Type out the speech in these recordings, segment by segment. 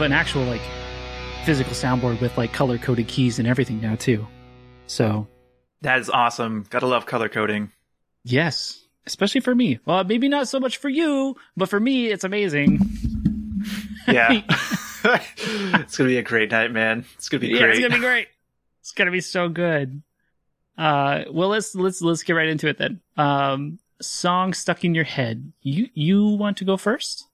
Have an actual like physical soundboard with like color coded keys and everything now too. So That is awesome. Gotta love color coding. yes, especially for me. Well, maybe not so much for you, but for me, it's amazing. Yeah. it's gonna be a great night, man. It's gonna be Yeah, great. it's gonna be great. It's gonna be so good. Uh, well, let's let's let's get right into it then. Um, song stuck in your head. You you want to go first?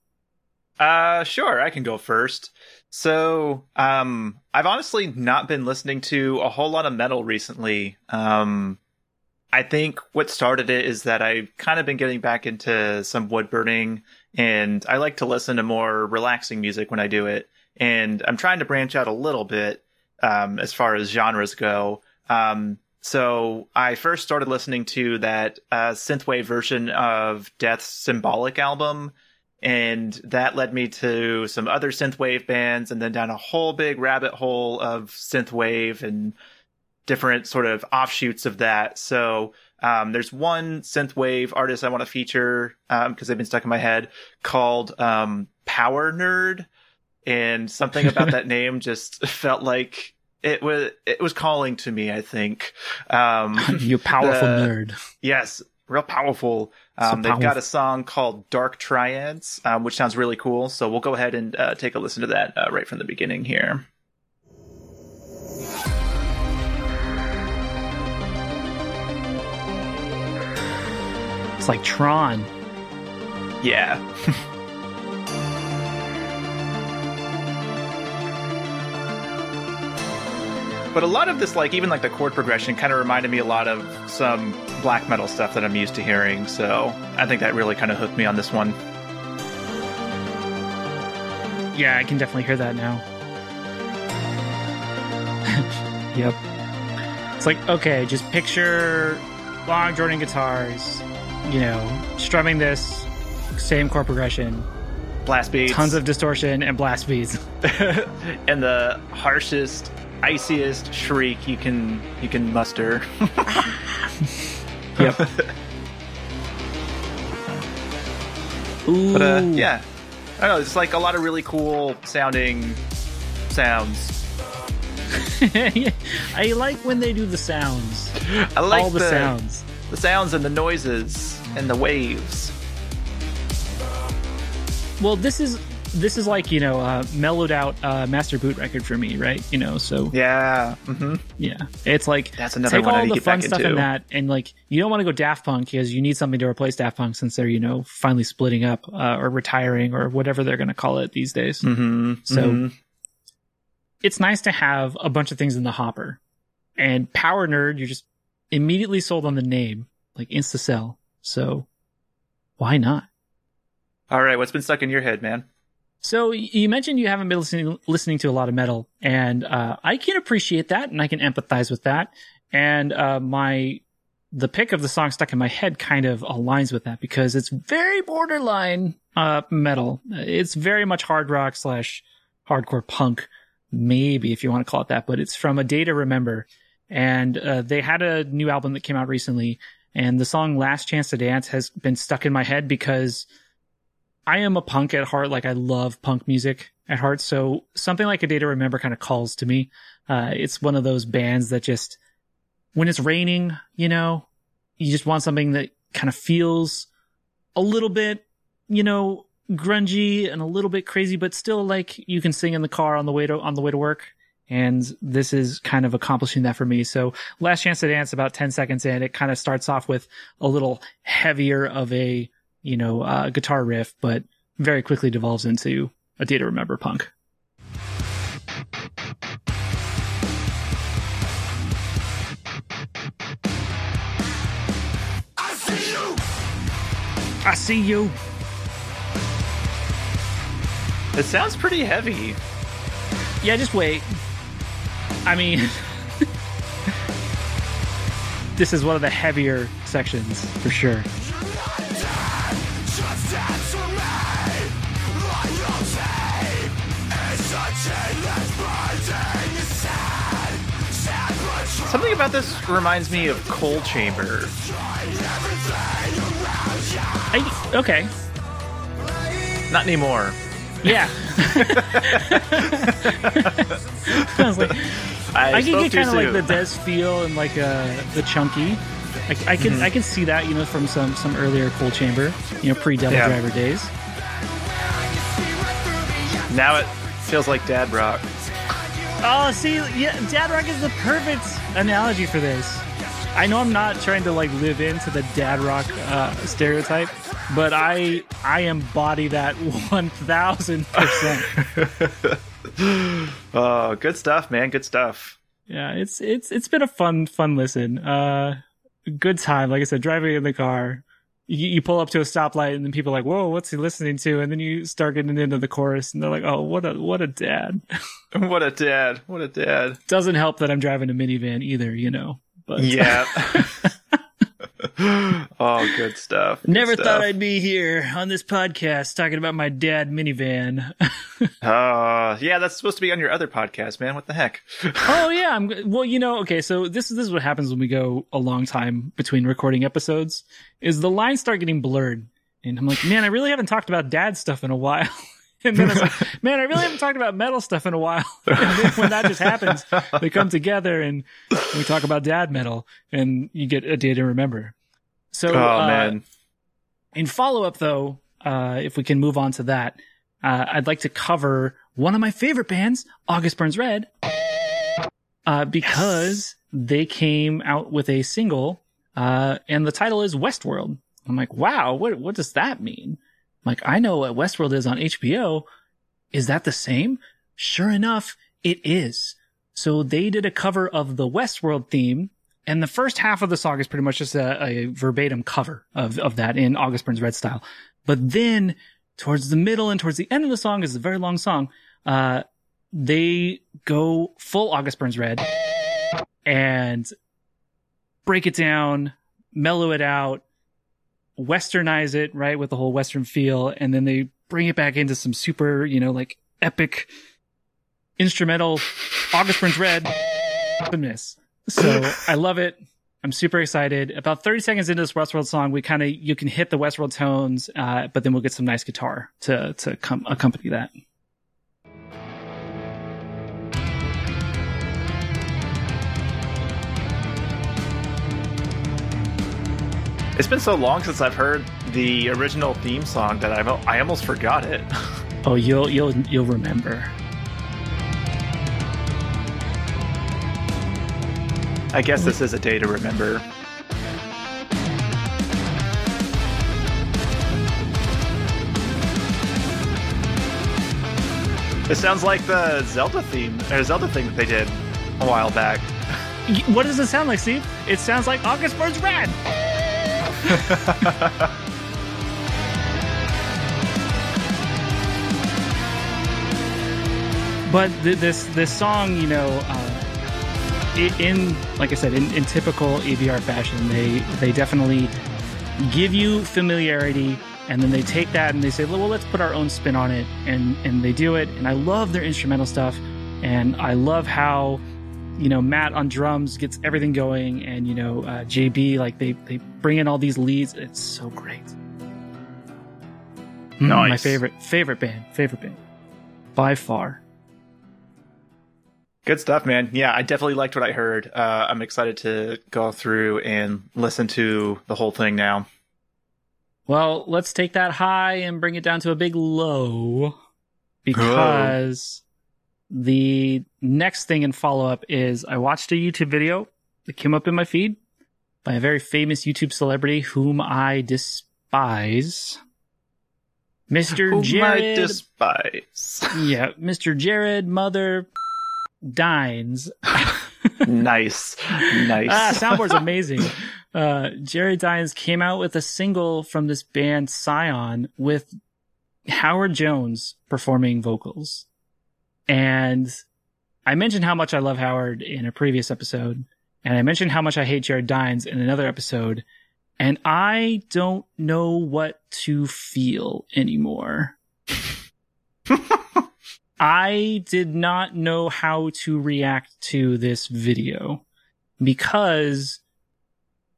Uh, sure, I can go first. So, um, I've honestly not been listening to a whole lot of metal recently. Um, I think what started it is that I've kind of been getting back into some wood burning, and I like to listen to more relaxing music when I do it. And I'm trying to branch out a little bit um, as far as genres go. Um, so I first started listening to that uh, synthwave version of Death's Symbolic album, and that led me to some other synthwave bands, and then down a whole big rabbit hole of synthwave and different sort of offshoots of that. So um, there's one synthwave artist I want to feature because they've been stuck in my head called um, Power Nerd, and something about that name just felt like it was it was calling to me. I think. Um, You powerful The- nerd. Yes, real powerful. Um, they've got a song called Dark Triads, um, which sounds really cool. So we'll go ahead and uh, take a listen to that uh, right from the beginning here. It's like Tron. Yeah. but a lot of this, like even like the chord progression, kind of reminded me a lot of some black metal stuff that I'm used to hearing. So I think that really kind of hooked me on this one. Yeah, I can definitely hear that now. yep. It's like, okay, just picture long Jordan guitars, you know, strumming this same chord progression, Blast beats, tons of distortion and blast beats. and the harshest, iciest shriek you can you can muster. Yep. Ooh. But uh, yeah, I don't know. It's like a lot of really cool sounding sounds. I like when they do the sounds. I like all the, sounds. the sounds and the noises and the waves. Well, this is this is like you know uh, mellowed out uh, master boot record for me, right? You know, so Yeah. hmm yeah, it's like That's another take one I all to the get fun back stuff into. in that, and like you don't want to go Daft Punk because you need something to replace Daft Punk since they're you know finally splitting up uh, or retiring or whatever they're going to call it these days. hmm So it's nice to have a bunch of things in the hopper. And Power Nerd, you're just immediately sold on the name, like insta sell. So why not? all right, what's been stuck in your head, man? So you mentioned you haven't been listening listening to a lot of metal, and uh, I can appreciate that, and I can empathize with that. And uh, my the pick of the song stuck in my head kind of aligns with that because it's very borderline uh, metal. It's very much hard rock slash hardcore punk, maybe if you want to call it that. But it's from A Day to Remember, and uh, they had a new album that came out recently, and the song "Last Chance to Dance" has been stuck in my head because. I am a punk at heart. Like I love punk music at heart. So something like a day to remember kind of calls to me. Uh, it's one of those bands that just, when it's raining, you know, you just want something that kind of feels a little bit, you know, grungy and a little bit crazy, but still like you can sing in the car on the way to, on the way to work. And this is kind of accomplishing that for me. So last chance to dance about 10 seconds in, it kind of starts off with a little heavier of a, you know, uh, guitar riff, but very quickly devolves into a day to remember punk. I see you. I see you. It sounds pretty heavy. Yeah, just wait. I mean, this is one of the heavier sections for sure. Something about this reminds me of Coal Chamber. I, okay, Not anymore. Yeah. I was like, I, I can get kind of like the. Des feel and like uh, the chunky. I, I can Mm-hmm. I can see that you know from some some earlier Coal Chamber, you know pre Devil Yeah. Driver days. Now it feels like dad rock. Oh, see, yeah, Dad Rock is the perfect analogy for this. I know I'm not trying to like live into the Dad Rock uh, stereotype, but I I embody that one thousand percent. Oh, good stuff, man. Good stuff. Yeah, it's it's it's been a fun fun listen. Uh, good time. Like I said, driving in the car, you, you pull up to a stoplight, and then people are like, "Whoa, what's he listening to?" And then you start getting into the chorus, and they're like, "Oh, what a what a dad." What a dad. What a dad. Doesn't help that I'm driving a minivan either, you know. But Yeah. oh, good stuff. Good Never stuff. thought I'd be here on this podcast talking about my dad minivan. Oh, yeah, that's supposed to be on your other podcast, man. What the heck? oh yeah, I'm well. You know, okay. So this is this is what happens when we go a long time between recording episodes. Is the lines start getting blurred, and I'm like, man, I really haven't talked about dad stuff in a while. And then it's like, man, I really haven't talked about metal stuff in a while. And then when that just happens, they come together and we talk about dad metal, and you get a day to remember. So, oh, uh, man. In follow up, though, uh, if we can move on to that, uh, I'd like to cover one of my favorite bands, August Burns Red, uh, because they came out with a single, uh, and the title is Westworld. I'm like, wow, what what does that mean? Like, I know what Westworld is on HBO. Is that the same? Sure enough, it is. So they did a cover of the Westworld theme and the first half of the song is pretty much just a, a verbatim cover of, of that in August Burns Red style. But then towards the middle and towards the end of the song is a very long song. Uh, they go full August Burns Red and break it down, mellow it out, westernize it, right, with the whole western feel, and then they bring it back into some super, you know, like epic instrumental August Burns Red. So I love it. I'm super excited. About 30 seconds into this Westworld song, we kind of you can hit the Westworld tones, uh, but then we'll get some nice guitar to to come accompany that. It's been so long since I've heard the original theme song that I've, I almost forgot it. Oh, you'll you'll you'll remember. I guess this is a day to remember. It sounds like the Zelda theme or Zelda thing that they did a while back. What does it sound like, Steve? It sounds like August Burns Red. but th- this this song, you know, uh, in like I said, in, in typical ABR fashion, they they definitely give you familiarity, and then they take that and they say, well, let's put our own spin on it, and and they do it. And I love their instrumental stuff, and I love how you know Matt on drums gets everything going, and you know uh, JB like they they bring in all these leads. It's so great. Mm, My favorite favorite band, favorite band, by far. Good stuff, man. Yeah, I definitely liked what I heard. Uh, I'm excited to go through and listen to the whole thing now. Well, let's take that high and bring it down to a big low because the next thing in follow up is I watched a YouTube video that came up in my feed by a very famous YouTube celebrity whom I despise. Mr. Whom I despise. yeah, Mr. Jared Mother Dines. nice, nice. Ah, soundboard's amazing. Uh, Jerry Dines came out with a single from this band Sion with Howard Jones performing vocals. And I mentioned how much I love Howard in a previous episode. And I mentioned how much I hate Jared Dines in another episode. And I don't know what to feel anymore. I did not know how to react to this video because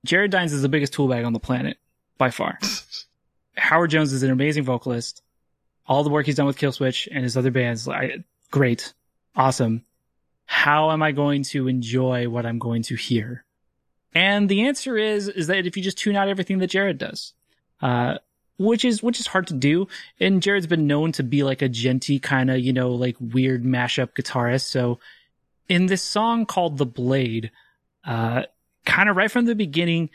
Jared Dines is the biggest tool bag on the planet by far. Howard Jones is an amazing vocalist. all the work he's done with Killswitch and his other bands. I, great, awesome. How am I going to enjoy what I'm going to hear? And the answer is, is that if you just tune out everything that Jared does, uh, which is, which is hard to do. And Jared's been known to be like a djenty kind of, you know, like weird mashup guitarist. So in this song called The Blade, uh, kind of right from the beginning,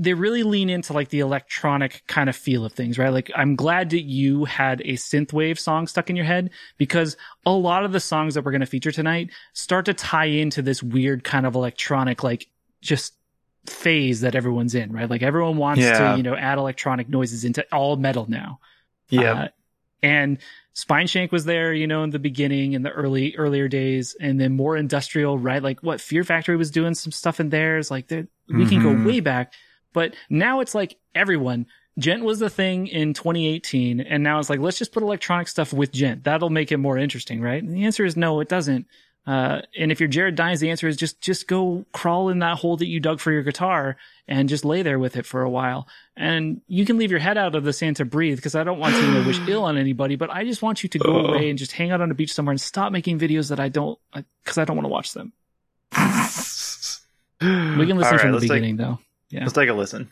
they really lean into like the electronic kind of feel of things, right? Like I'm glad that you had a synthwave song stuck in your head because a lot of the songs that we're going to feature tonight start to tie into this weird kind of electronic, like just phase that everyone's in, right? Like everyone wants Yeah. to, you know, add electronic noises into all metal now. Yeah. Uh, and Spineshank was there, you know, in the beginning, in the early earlier days, and then more industrial, right? Like what Fear Factory was doing some stuff in theirs. Like we can go Mhm. way back, but now it's like everyone. Djent was the thing in 2018, and now it's like let's just put electronic stuff with Djent. That'll make it more interesting, right? And the answer is no, it doesn't. Uh, and if you're Jared Dines, the answer is just just go crawl in that hole that you dug for your guitar and just lay there with it for a while. And you can leave your head out of the sand to breathe because I don't want to you know, wish ill on anybody, but I just want you to go Oh. away and just hang out on a beach somewhere and stop making videos that I don't because I don't want to watch them. We can listen right, from the take- beginning though. Yeah. Let's take a listen.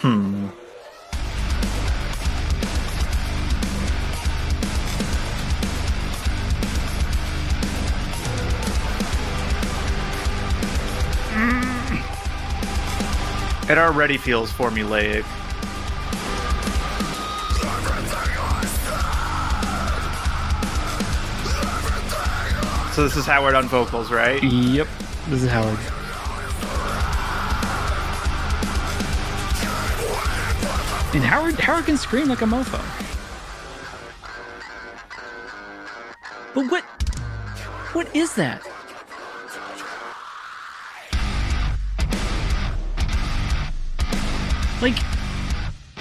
Hmm. It already feels formulaic. So this is Howard on vocals, right? Yep. This is Howard. And Howard Howard can scream like a mofo. But what what is that? Like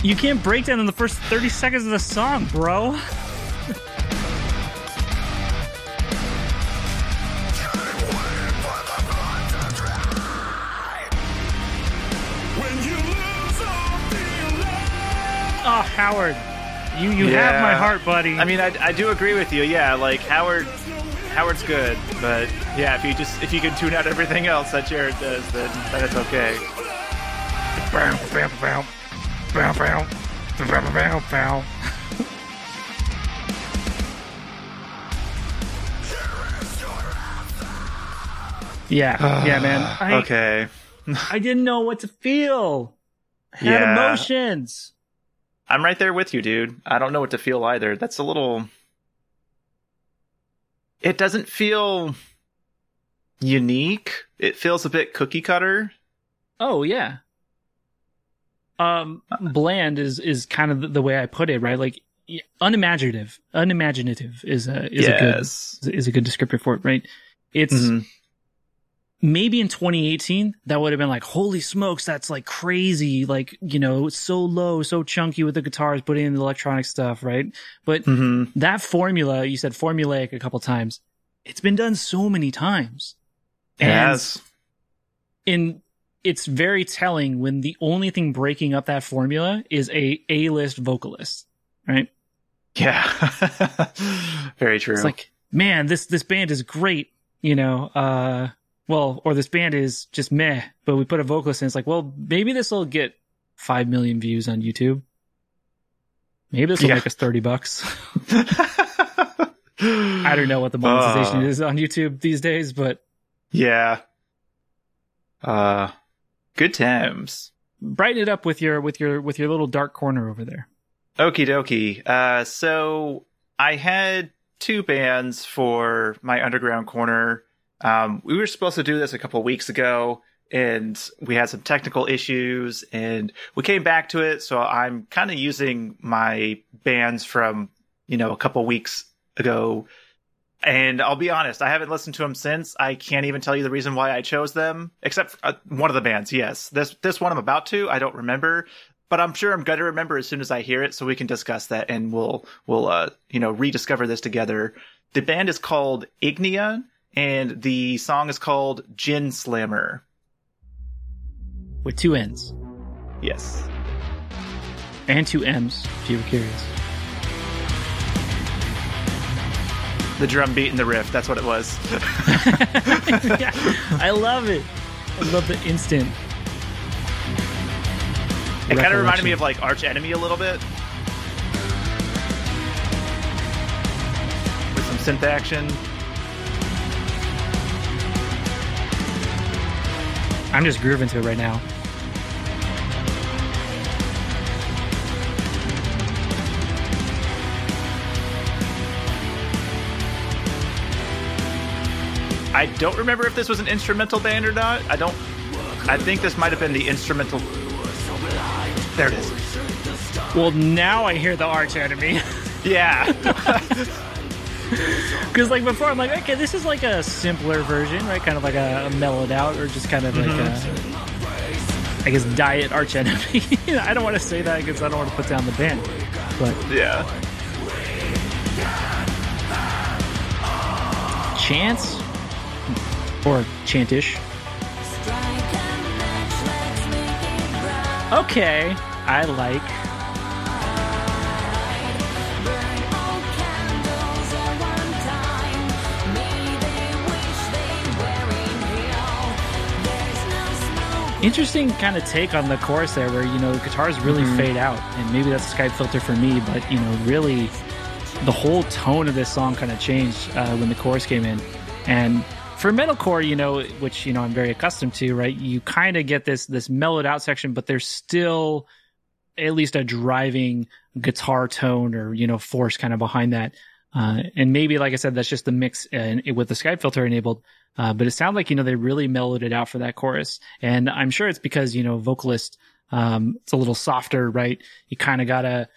you can't break down in the first 30 seconds of the song, bro. Howard. You you have my heart, buddy. I mean, I, I do agree with you. Yeah, like Howard, Howard's good, but yeah, if you just if you can tune out everything else that Jared does, then then it's okay. Bow, bow, bow. Bow, bow. Bow, bow, bow. Yeah, ah, yeah, man. I, okay. I didn't know what to feel. I had Yeah. emotions. I'm right there with you, dude. I don't know what to feel either. That's a little. It doesn't feel unique. It feels a bit cookie cutter. Oh yeah. Um, bland is is kind of the, way I put it, right? Like unimaginative, unimaginative is a is a good yes. is a good descriptor for it, right? It's Mhm. Maybe in 2018 that would have been like, holy smokes, that's like crazy, like you know, it's so low, so chunky with the guitars, putting in the electronic stuff, right? But Mhm. that formula, you said formulaic a couple times, it's been done so many times. And Yes. in it's very telling when the only thing breaking up that formula is a A-list vocalist, right? Yeah. Very true. It's like, man, this this band is great, you know. Uh, well, or this band is just meh, but we put a vocalist in. It's like, well, maybe this will get five million views on YouTube. Maybe this will Yeah. make us thirty bucks. I don't know what the monetization Uh. is on YouTube these days, but Yeah. Uh, good times. brighten it up with your with your with your little dark corner over there. Okie dokie. Uh, so I had two bands for my underground corner. Um, we were supposed to do this a couple of weeks ago, and we had some technical issues, and we came back to it. So I'm kind of using my bands from you know a couple weeks ago. And I'll be honest, I haven't listened to them since. I can't even tell you the reason why I chose them, except for, uh, one of the bands. Yes, this this one I'm about to. I don't remember, but I'm sure I'm going to remember as soon as I hear it, so we can discuss that and we'll we'll uh you know rediscover this together. The band is called Ignia, and the song is called Gin Slammer. with two N's Yes. and two M's, if you were curious. The drum beat and the riff, that's what it was. yeah, I love it. I love the instant. It kind of reminded me of like Arch Enemy a little bit. With some synth action. I'm just grooving to it right now. I don't remember if this was an instrumental band or not. I don't. I think this might have been the instrumental. There it is. Well, now I hear the arch enemy. Yeah. Because like before, I'm like, okay, this is like a simpler version, right? Kind of like a, a mellowed out, or just kind of like mm-hmm. a, I guess, diet arch enemy. I don't want to say that because I don't want to put down the band, but yeah. chance or chantish. Okay, I like. Interesting kind of take on the chorus there, where you know the guitars really fade out, and maybe that's a Skype filter for me, but you know, really, the whole tone of this song kind of changed uh, when the chorus came in. And for metalcore, you know, which you know I'm very accustomed to, right? You kind of get this this mellowed out section, but there's still at least a driving guitar tone or you know force kind of behind that. Uh, and maybe, like I said, that's just the mix and with the Skype filter enabled. Uh, but it sounded like you know they really mellowed it out for that chorus, and I'm sure it's because you know vocalist, um, it's a little softer, right? You kind of gotta,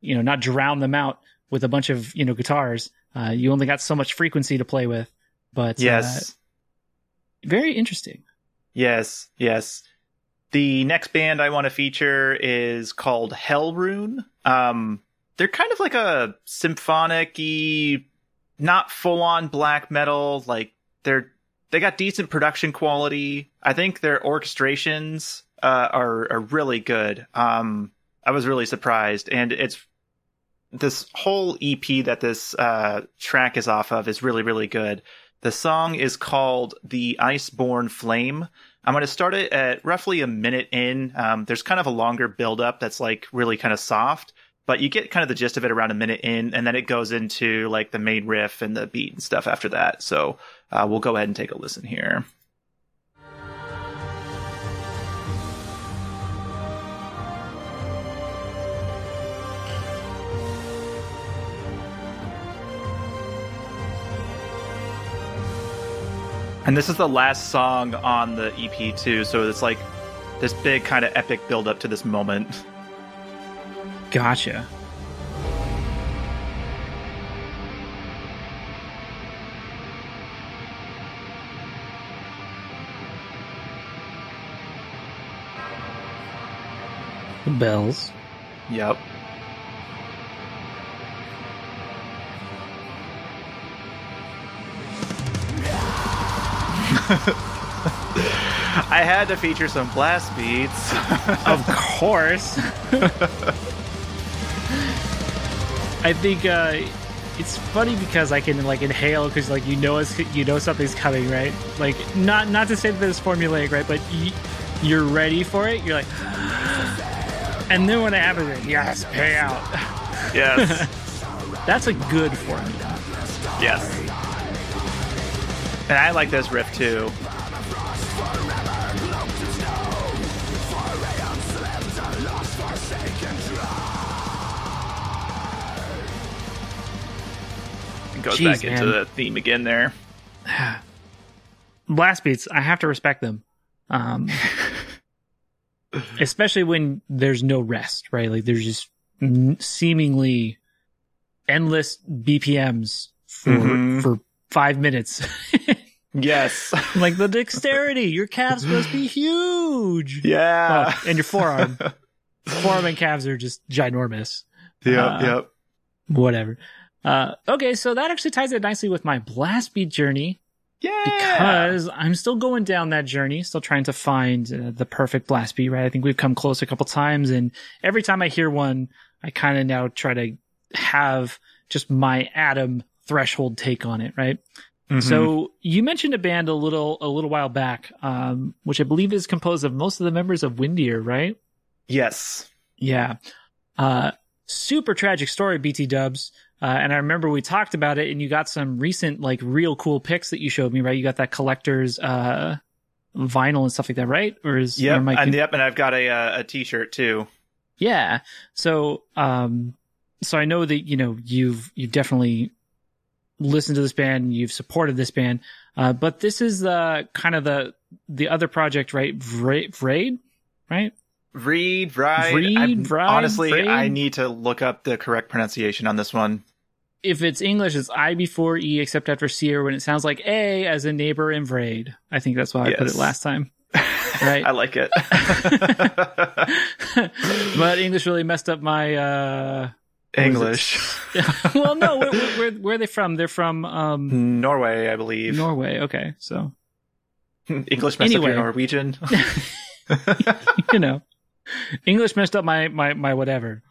you know, not drown them out with a bunch of you know guitars. Uh, you only got so much frequency to play with, but uh, Yes. very interesting. Yes. Yes. The next band I want to feature is called Hellrune. Um, they're kind of like a symphonic not full on black metal. Like they're they got decent production quality. I think their orchestrations uh, are are really good. Um, I was really surprised, and it's this whole EP that this uh, track is off of is really really good. The song is called "The Iceborne Flame." I'm going to start it at roughly a minute in. Um, there's kind of a longer build up that's like really kind of soft, but you get kind of the gist of it around a minute in, and then it goes into like the main riff and the beat and stuff after that. So uh, we'll go ahead and take a listen here. And this is the last song on the EP too, so it's like this big kind of epic build up to this moment. Gotcha. The bells. Yep. I had to feature some blast beats. Of course. I think uh, it's funny because I can like inhale because like you know it's, you know something's coming, right? Like not not to say that it's formulaic, right? But y- you're ready for it. You're like, and then when it happens, like, yes, pay out. yes. That's a good formula. yes. And I like this riff too. Goes Jeez, back into the theme again there. blast beats i have to respect them um especially when there's no rest right like there's just n- seemingly endless bpms for Mhm. for five minutes Yes. like the dexterity your calves must be huge yeah. Oh, and your forearm forearm and calves are just ginormous Yep, Uh, yep. whatever uh okay so that actually ties it nicely with my blast beat journey Yeah. because I'm still going down that journey, still trying to find uh, the perfect blast beat, right? I think we've come close a couple times and every time I hear one, I kind of now try to have just my Adam threshold take on it, right? Mhm. So you mentioned a band a little, a little while back, um, which I believe is composed of most of the members of Windir, right? yes. Yeah. Uh, super tragic story, BT dubs. Uh, and I remember we talked about it and you got some recent, like real cool pics that you showed me, right? You got that collector's, uh, vinyl and stuff like that, right? Or is, Yep. And con- yep. And I've got a uh, a T-shirt too. yeah. So, um, so I know that, you know, you've, you've definitely listened to this band and you've supported this band. Uh, but this is, uh, kind of the, the other project, right? Vra- Vreid, right? Read, right? Read, ride, honestly, braid. I need to look up the correct pronunciation on this one. if it's English, it's I before E except after C, or when it sounds like A as a neighbor in Vreid. I think that's why I put it last time. Right. I like it. but English really messed up my. uh English. Well, no, where, where, where, where are they from? They're from um Norway, I believe. Norway. Okay, so English messed up your Norwegian. you know, English messed up my my my whatever.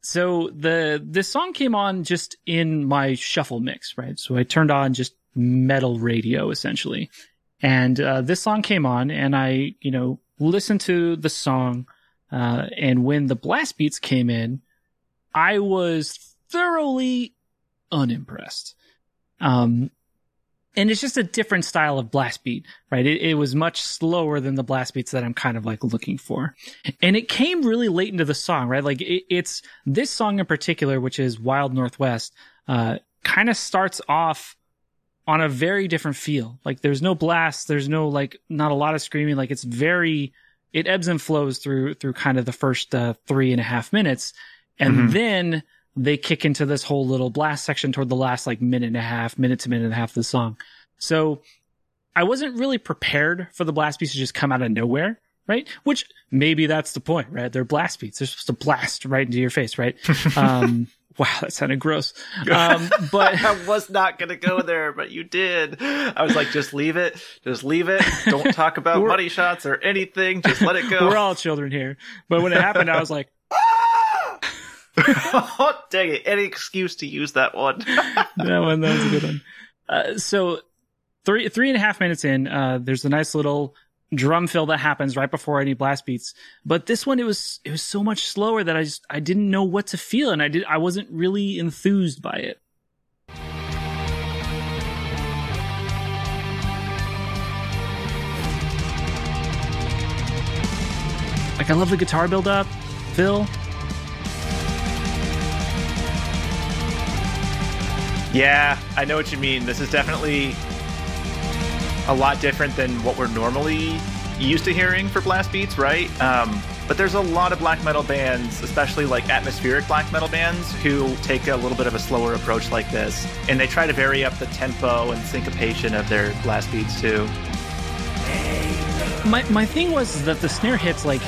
So the this song came on just in my shuffle mix, right? So I turned on just metal radio essentially, and uh, this song came on, and I you know listened to the song, uh, and when the blast beats came in, I was thoroughly unimpressed. Um, and it's just a different style of blast beat, right? It, it was much slower than the blast beats that I'm kind of like looking for. And it came really late into the song, right? Like it, it's this song in particular, which is Wild Northwest, uh, kind of starts off on a very different feel. Like there's no blast, there's no like, not a lot of screaming. Like it's very, it ebbs and flows through, through kind of the first, uh, three and a half minutes. And Mhm. then they kick into this whole little blast section toward the last like minute and a half, minute to minute and a half of the song. So I wasn't really prepared for the blast beats to just come out of nowhere, right? Which maybe that's the point, right? They're blast beats. They're supposed to blast right into your face, right? Um, wow, that sounded gross. Um, but I was not gonna go there, but you did. I was like, just leave it. Just leave it. Don't talk about We're- money shots or anything. Just let it go. we're all children here. But when it happened, I was like, oh, dang it. Any excuse to use that one. that one, that was a good one. Uh, so three, three and a half minutes in, uh, there's a nice little drum fill that happens right before any blast beats. But this one, it was, it was so much slower that I just, I didn't know what to feel. And I did, I wasn't really enthused by it. Like, I love the guitar build up, Phil. Yeah, I know what you mean. This is definitely a lot different than what we're normally used to hearing for blast beats, right? Um, but there's a lot of black metal bands, especially like atmospheric black metal bands, who take a little bit of a slower approach like this, and they try to vary up the tempo and syncopation of their blast beats too. My my thing was that the snare hits like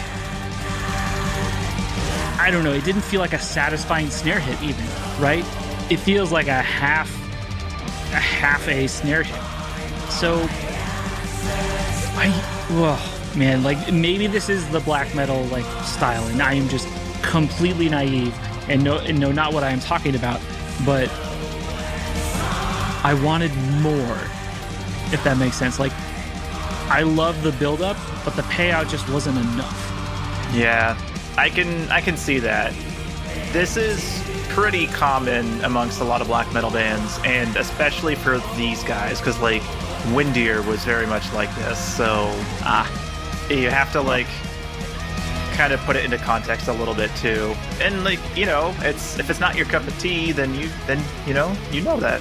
I don't know, it didn't feel like a satisfying snare hit even, right? It feels like a half a half a snare hit. So I well, man, like maybe this is the black metal like style and I am just completely naive and know and know not what I am talking about, but I wanted more if that makes sense. Like I love the build up, but the payout just wasn't enough. Yeah, I can I can see that. This is pretty common amongst a lot of black metal bands, and especially for these guys, because like Windir was very much like this. So Ah, you have to like kind of put it into context a little bit too. And like you know, it's if it's not your cup of tea, then you then you know you know that.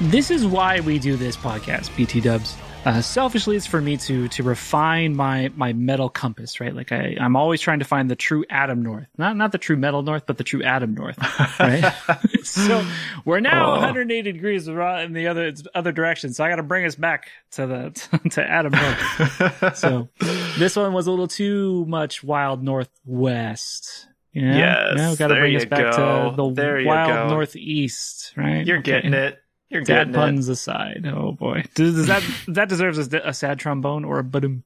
this is why we do this podcast, BT Dubs. Uh, selfishly, it's for me to to refine my my metal compass, right? Like I, I'm always trying to find the true Adam North, not not the true metal North, but the true Adam North, right? so we're now Oh. 180 degrees in the other other direction. So I got to bring us back to the to Adam North. So this one was a little too much Wild Northwest, Yeah, Yes, no, got to bring you us back go. to the There wild northeast, right? You're Okay. getting it. You're Dad puns aside. Oh boy, does, does that that deserves a, a sad trombone or a badum?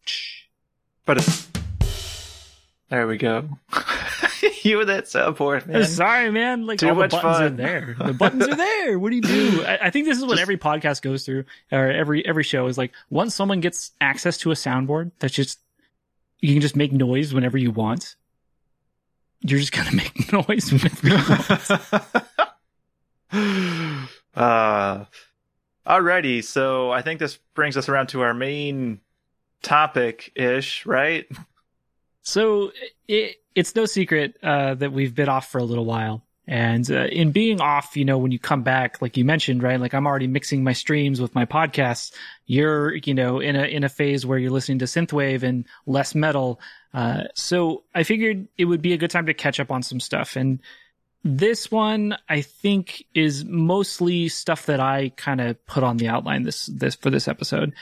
But there we go. you and that soundboard, man. Uh, sorry, man. Like Too all the much buttons are fun. there. The buttons are there. What do you do? I, I think this is what every podcast goes through, or every every show is like. Once someone gets access to a soundboard, that's just you can just make noise whenever you want. You're just gonna make noise whenever you want. Uh, alrighty, so I think this brings us around to our main topic ish, right? So it, it's no secret uh, that we've been off for a little while. And uh, in being off, you know, when you come back, like you mentioned, right? Like I'm already mixing my streams with my podcasts. You're, you know, in a in a phase where you're listening to synthwave and less metal. Uh, so I figured it would be a good time to catch up on some stuff. And this one, I think, is mostly stuff that I kind of put on the outline this this for this episode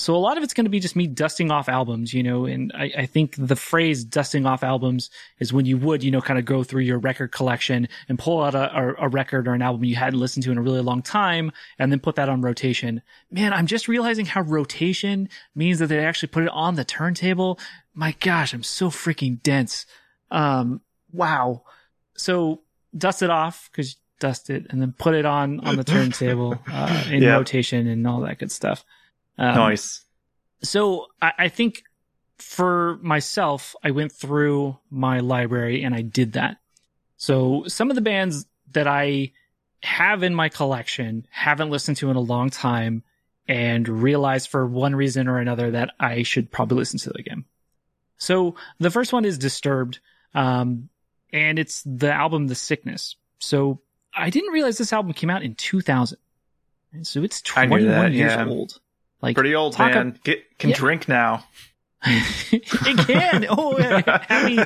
so a lot of it's going to be just me dusting off albums, you know, and I, I think the phrase dusting off albums is when you would, you know, kind of go through your record collection and pull out a, a, record or an album you hadn't listened to in a really long time and then put that on rotation. Man, I'm just realizing how rotation means that they actually put it on the turntable. My gosh, I'm so freaking dense. Um, wow. So dust it off because dust it and then put it on on the turntable uh, in Yeah. rotation and all that good stuff. Um, nice. so I, I think for myself, I went through my library and I did that. So some of the bands that I have in my collection haven't listened to in a long time and realized for one reason or another that I should probably listen to it again. So the first one is Disturbed, um, and it's the album The Sickness. So I didn't realize this album came out in 2000. And So it's I knew 21 that, years yeah. old. Like Pretty old man. Get, can Yeah. drink now. it can. Oh, happy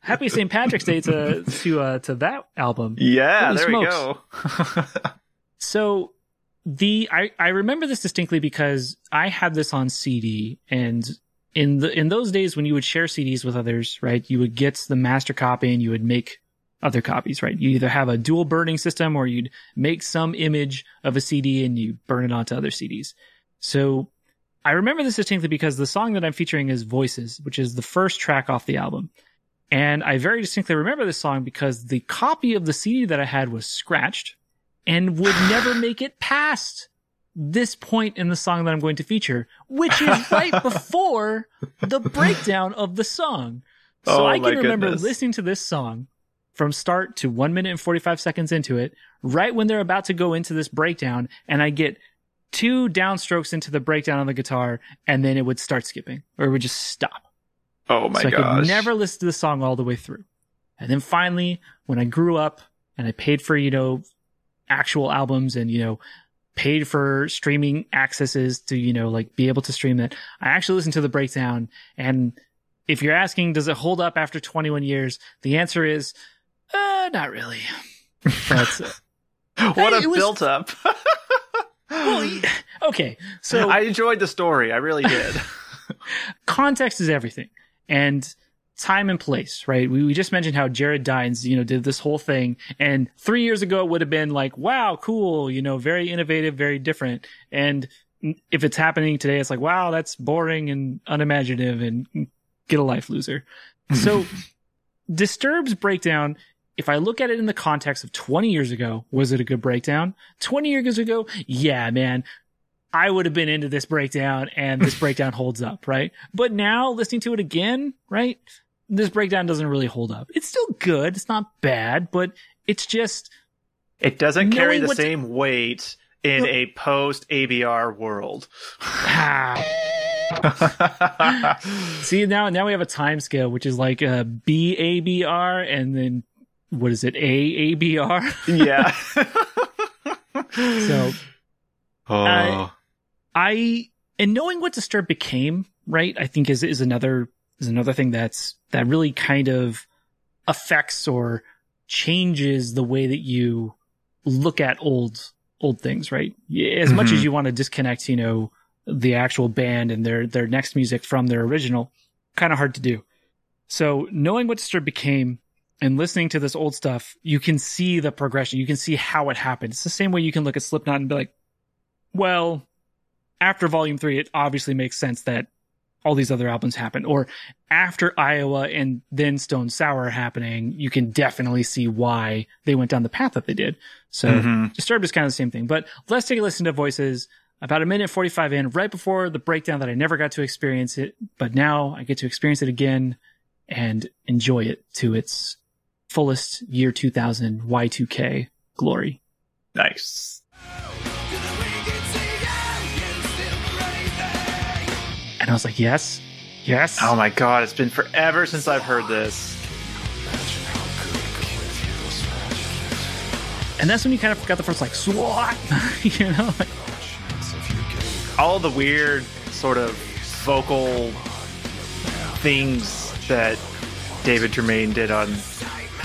happy St. Patrick's Day to to uh, to that album. Yeah, Holy there smokes. we go. So the I I remember this distinctly because I had this on CD and in the in those days when you would share CDs with others, right? You would get the master copy and you would make other copies, right? You either have a dual burning system or you'd make some image of a CD and you burn it onto other CDs. So I remember this distinctly because the song that I'm featuring is Voices, which is the first track off the album. And I very distinctly remember this song because the copy of the CD that I had was scratched and would never make it past this point in the song that I'm going to feature, which is right before the breakdown of the song. So Oh I can remember goodness. listening to this song from start to one minute and 45 seconds into it, right when they're about to go into this breakdown, and I get two downstrokes into the breakdown on the guitar, and then it would start skipping, or it would just stop Oh my so I gosh. could never listen to the song all the way through. And then finally, when I grew up and I paid for, you know, actual albums and, you know, paid for streaming accesses to, you know, like be able to stream it, I actually listened to the breakdown. And if you're asking, does it hold up after 21 years? The answer is, uh, not really. But, what a was- build up. well, okay. So I enjoyed the story. I really did. context is everything and time and place right we, we just mentioned how jared dines you know did this whole thing and three years ago it would have been like wow cool you know very innovative very different and if it's happening today it's like wow that's boring and unimaginative and get a life loser so disturbs breakdown if I look at it in the context of 20 years ago, was it a good breakdown? 20 years ago, yeah, man, I would have been into this breakdown and this breakdown holds up, right? But now listening to it again, right? This breakdown doesn't really hold up. It's still good. It's not bad, but it's just, It doesn't carry the what to- same weight in Well- a post ABR world. See, now, now we have a time scale, which is like uh, a BABR and then what is it? AABR? yeah. So oh. I and knowing what Disturb became, right? I think is is another is another thing that's that really kind of affects or changes the way that you look at old old things, right? As much Mhm. as you want to disconnect, you know, the actual band and their their next music from their original, kind of hard to do. So knowing what Disturbed became, and listening to this old stuff, you can see the progression. You can see how it happened. It's the same way you can look at Slipknot and be like, well, after volume three, it obviously makes sense that all these other albums happen. Or after Iowa and then Stone Sour happening, you can definitely see why they went down the path that they did. So mm-hmm. Disturbed is kind of the same thing. But let's take a listen to Voices about a minute 45 in, right before the breakdown that I never got to experience it, but now I get to experience it again and enjoy it to its fullest year 2000 Y2K glory. Nice. And I was like, yes, yes. Oh my god, it's been forever since I've heard this. And that's when you kind of got the first like SWAT, you know, all the weird sort of vocal things that David Draiman did on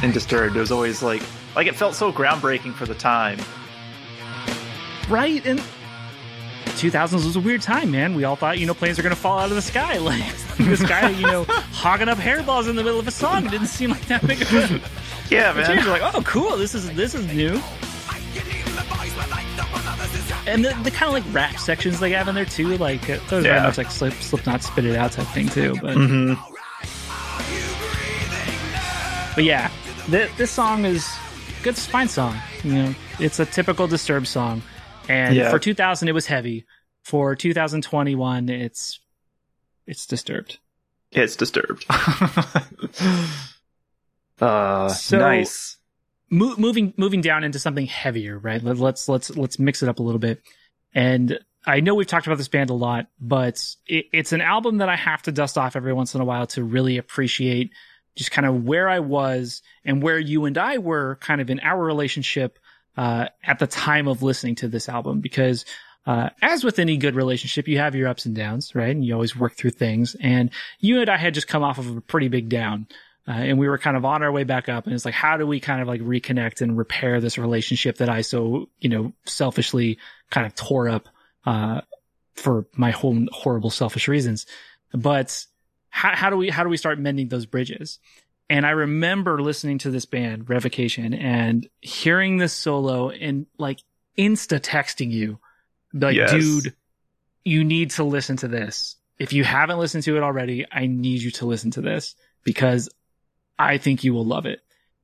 in Disturbed. It was always like like it felt so groundbreaking for the time. Right, and 2000s was a weird time, man. We all thought, you know, planes are going to fall out of the sky. Like this guy, you know, hogging up hairballs in the middle of a song. Didn't seem like that big of a yeah, man. You're like, oh, cool. This is this is new. And the, the kind of like rap sections they have in there too, like uh, those yeah. very much like slip, Slipknot, spit it out type thing too. But mm-hmm. but yeah, th- this song is good, fine song. You know, it's a typical Disturbed song. And yeah. for 2000, it was heavy. For 2021, it's it's disturbed. It's disturbed. uh, so, nice. Mo- moving moving down into something heavier, right? Let, let's let's let's mix it up a little bit. And I know we've talked about this band a lot, but it, it's an album that I have to dust off every once in a while to really appreciate just kind of where I was and where you and I were kind of in our relationship uh, at the time of listening to this album because uh, as with any good relationship, you have your ups and downs, right? And you always work through things. And you and I had just come off of a pretty big down. Uh, and we were kind of on our way back up. And it's like, how do we kind of like reconnect and repair this relationship that I so, you know, selfishly kind of tore up, uh, for my own horrible selfish reasons. But how, how do we, how do we start mending those bridges? And I remember listening to this band, Revocation, and hearing this solo and like insta texting you, like, yes. dude, you need to listen to this. If you haven't listened to it already, I need you to listen to this because I think you will love it.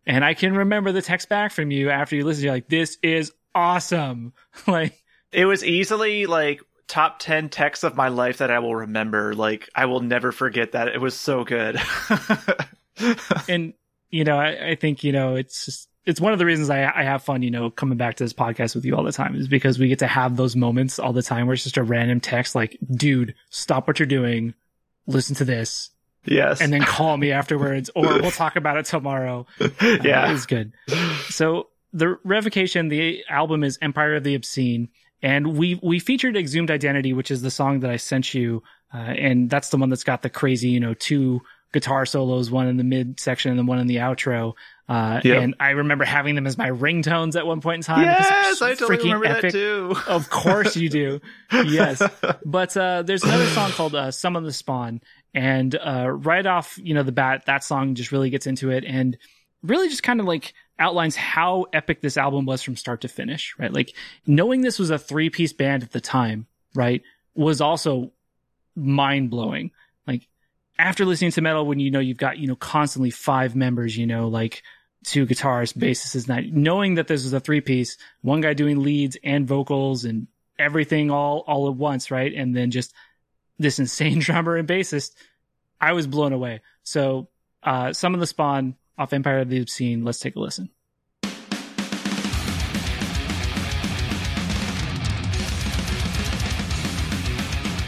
And I can remember the text back from you after you listened. You're like, this is awesome. like, it was easily like top 10 texts of my life that I will remember. Like, I will never forget that. It was so good. and you know, I, I, think you know it's just it's one of the reasons I, I have fun, you know, coming back to this podcast with you all the time is because we get to have those moments all the time where it's just a random text like, dude, stop what you're doing, listen to this. Yes. And then call me afterwards or we'll talk about it tomorrow. yeah. Uh, it's good. So the revocation, the album is Empire of the Obscene. And we, we featured Exhumed Identity, which is the song that I sent you. Uh, and that's the one that's got the crazy, you know, two guitar solos, one in the mid section and then one in the outro. Uh, yep. and I remember having them as my ringtones at one point in time. Yes, I totally remember epic. that too. of course you do. yes. But, uh, there's another song called, uh, Summon the Spawn. And, uh, right off, you know, the bat, that song just really gets into it and really just kind of like outlines how epic this album was from start to finish, right? Like knowing this was a three piece band at the time, right, was also mind blowing after listening to metal, when you know you've got you know constantly five members, you know like two guitarists, bassists, is not knowing that this is a three piece, one guy doing leads and vocals and everything all all at once, right? And then just this insane drummer and bassist, I was blown away. So, uh, of the Spawn off Empire of the Obscene. Let's take a listen.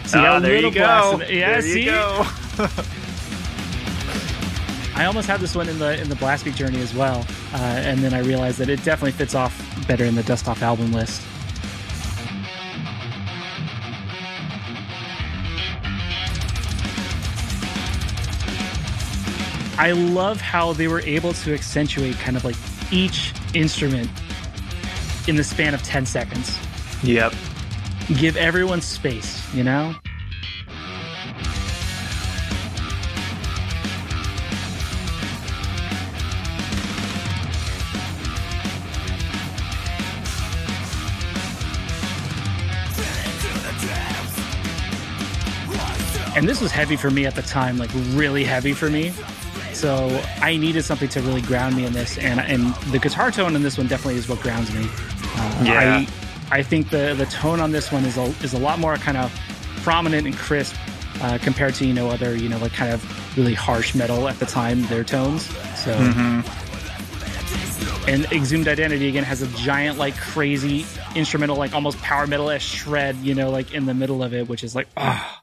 See, ah, there you go. Yeah, there see? I almost had this one in the in the Blastbeat journey as well, uh, and then I realized that it definitely fits off better in the Dust Off album list. I love how they were able to accentuate kind of like each instrument in the span of 10 seconds. Yep. Give everyone space, you know? And this was heavy for me at the time, like really heavy for me. So I needed something to really ground me in this, and and the guitar tone in this one definitely is what grounds me. Uh, Yeah. I, I think the the tone on this one is a, is a lot more kind of prominent and crisp uh, compared to you know other you know like kind of really harsh metal at the time their tones. So and Exhumed Identity again has a giant like crazy instrumental like almost power metal esque shred you know like in the middle of it, which is like ah.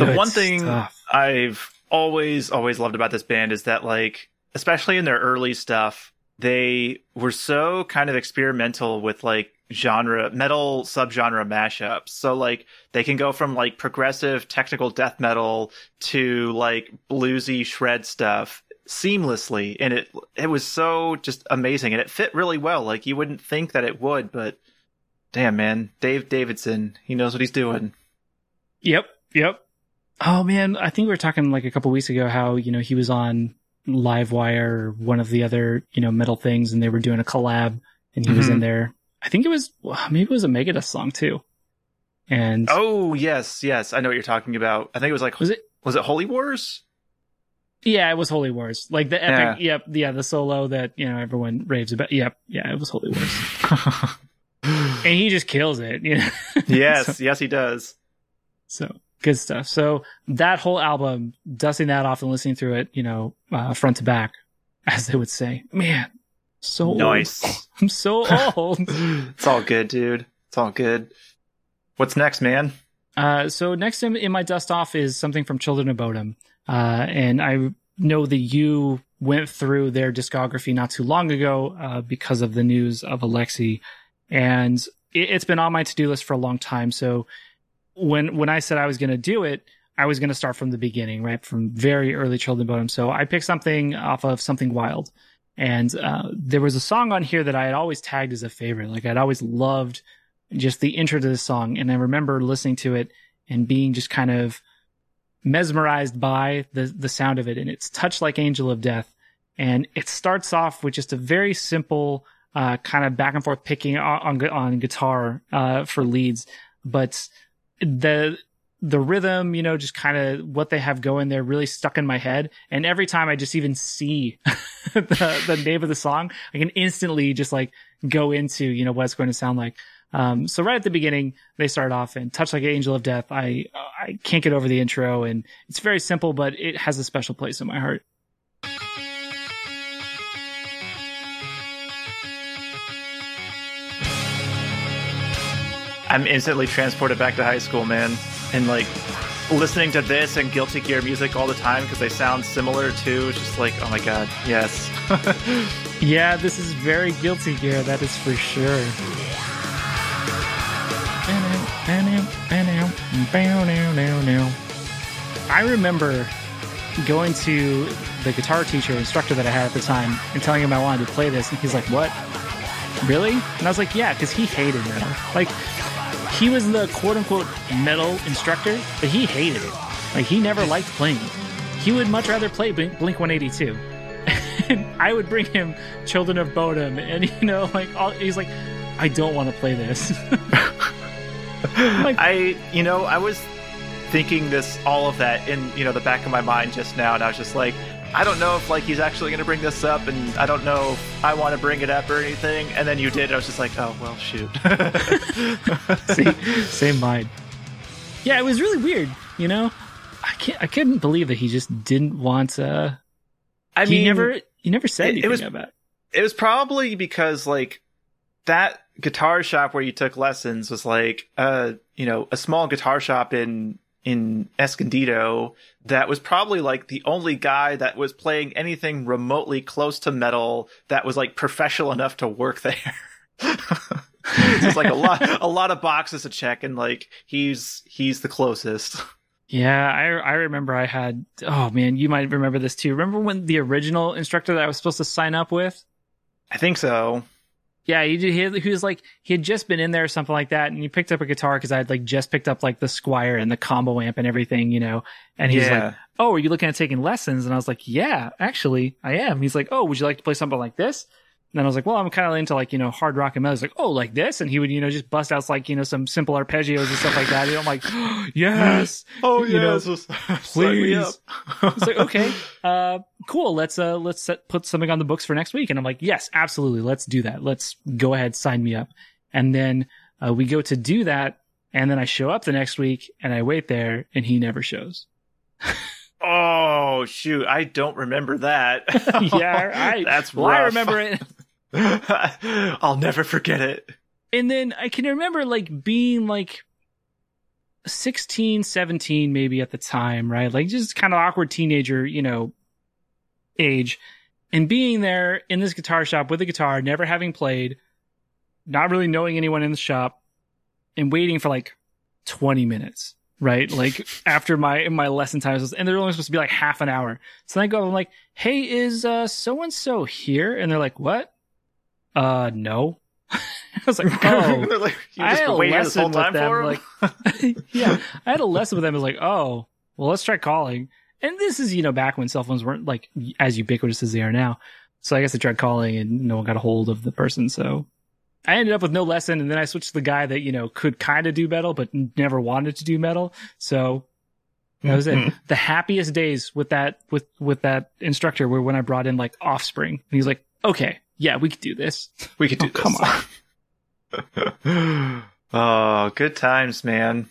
The good one thing stuff. I've always, always loved about this band is that, like, especially in their early stuff, they were so kind of experimental with like genre, metal subgenre mashups. So, like, they can go from like progressive technical death metal to like bluesy shred stuff seamlessly. And it, it was so just amazing and it fit really well. Like, you wouldn't think that it would, but damn, man, Dave Davidson, he knows what he's doing. Yep, yep. Oh man, I think we were talking like a couple weeks ago how you know he was on Livewire or one of the other you know metal things, and they were doing a collab, and he was Mhm. in there. I think it was maybe it was a Megadeth song too. And Oh yes, yes, I know what you're talking about. I think it was like was it? was it Holy Wars? Yeah, it was Holy Wars, like the epic. Yep, yeah, the solo that you know everyone raves about. Yep, yeah, it was Holy Wars, and he just kills it. You know, yes, yes, he does. So good stuff. So that whole album, dusting that off and listening through it, you know, uh, front to back, as they would say, man, so Nice. old. I'm so old. it's all good, dude. It's all good. What's next, man? uh, so next in, in my dust off is something from Children of Bodom. Uh, and I know that you went through their discography not too long ago, uh, because of the news of Alexi. And it, it's been on my to-do list for a long time. So when, when I said I was going to do it, I was going to start from the beginning, right? From very early Children Bodom. So I picked something off of Something Wild. And, uh, there was a song on here that I had always tagged as a favorite. Like I'd always loved just the intro to this song. And I remember listening to it and being just kind of mesmerized by the, the sound of it. And it's "Touch like Angel of Death. And it starts off with just a very simple, uh, kind of back and forth picking on, on, on guitar, uh, for leads. But the, the rhythm, you know, just kind of what they have going there really stuck in my head. And every time I just even see the, the name of the song, I can instantly just like go into, you know, what it's going to sound like. Um, so right at the beginning, they start off and touch like an angel of death. I, I can't get over the intro and it's very simple, but it has a special place in my heart. I'm instantly transported back to high school, man. And like listening to this and Guilty Gear music all the time because they sound similar too. It's just like, oh my god, yes. Yeah, this is very guilty gear. That is for sure. I remember going to the guitar teacher instructor that I had at the time and telling him I wanted to play this, and he's like, "What? Really?" And I was like, "Yeah," because he hated metal. Like, he was the quote unquote metal instructor, but he hated it. Like, he never liked playing. He would much rather play Blink 182 and I would bring him Children of Bodom, and you know, like all, he's like, I don't want to play this. like, I, you know, I was thinking this, all of that in, you know, the back of my mind just now, and I was just like, I don't know if like he's actually going to bring this up, and I don't know if I want to bring it up or anything. And then you did. I was just like, oh well, shoot. same, same mind. Yeah, it was really weird. You know, I can't, I couldn't believe that he just didn't want. Uh, I he mean, never, he never said it- it anything was- about. It. it was probably because like that guitar shop where you took lessons was like uh you know a small guitar shop in in Escondido that was probably like the only guy that was playing anything remotely close to metal that was like professional enough to work there. it's like a lot a lot of boxes to check and like he's he's the closest. Yeah, I I remember I had. Oh man, you might remember this too. Remember when the original instructor that I was supposed to sign up with? I think so. Yeah, he, did- he, he was like he had just been in there or something like that, and he picked up a guitar because I had like just picked up like the Squier and the combo amp and everything, you know. And he's yeah. like, "Oh, are you looking at taking lessons?" And I was like, "Yeah, actually, I am." He's like, "Oh, would you like to play something like this?" Then I was like, well, I'm kind of into like, you know, hard rock and metal. He's like, oh, like this. And he would, you know, just bust out like, you know, some simple arpeggios and stuff like that. And I'm like, yes. Oh, You know, please. It's like, okay, uh, cool. Let's, uh, let's set, put something on the books for next week. And I'm like, yes, absolutely. Let's do that. Let's go ahead, sign me up. And then, uh, we go to do that. And then I show up the next week and I wait there and he never shows. Oh shoot! I don't remember that. yeah, I, That's well, I remember it. I'll never forget it. and then I can remember like being like 16, 17 maybe at the time, right? Like just kind of awkward teenager, you know, age and being there in this guitar shop with a guitar, never having played, not really knowing anyone in the shop and waiting for like 20 minutes, right? Like after my, my lesson times and they're only supposed to be like half an hour. So then I go, I'm like, Hey, is, uh, so and so here? And they're like, what? Uh, no. I was like, oh, like, I had a lesson with time them, like- yeah, I had a lesson with them. I was like, oh, well, let's try calling. And this is, you know, back when cell phones weren't like as ubiquitous as they are now. So I guess I tried calling and no one got a hold of the person. So I ended up with no lesson. And then I switched to the guy that, you know, could kind of do metal, but never wanted to do metal. So that was Mhm. it. The happiest days with that, with, with that instructor were when I brought in like offspring and he's like, okay, yeah, we could do this. we could do Oh, come on. oh, good times, man.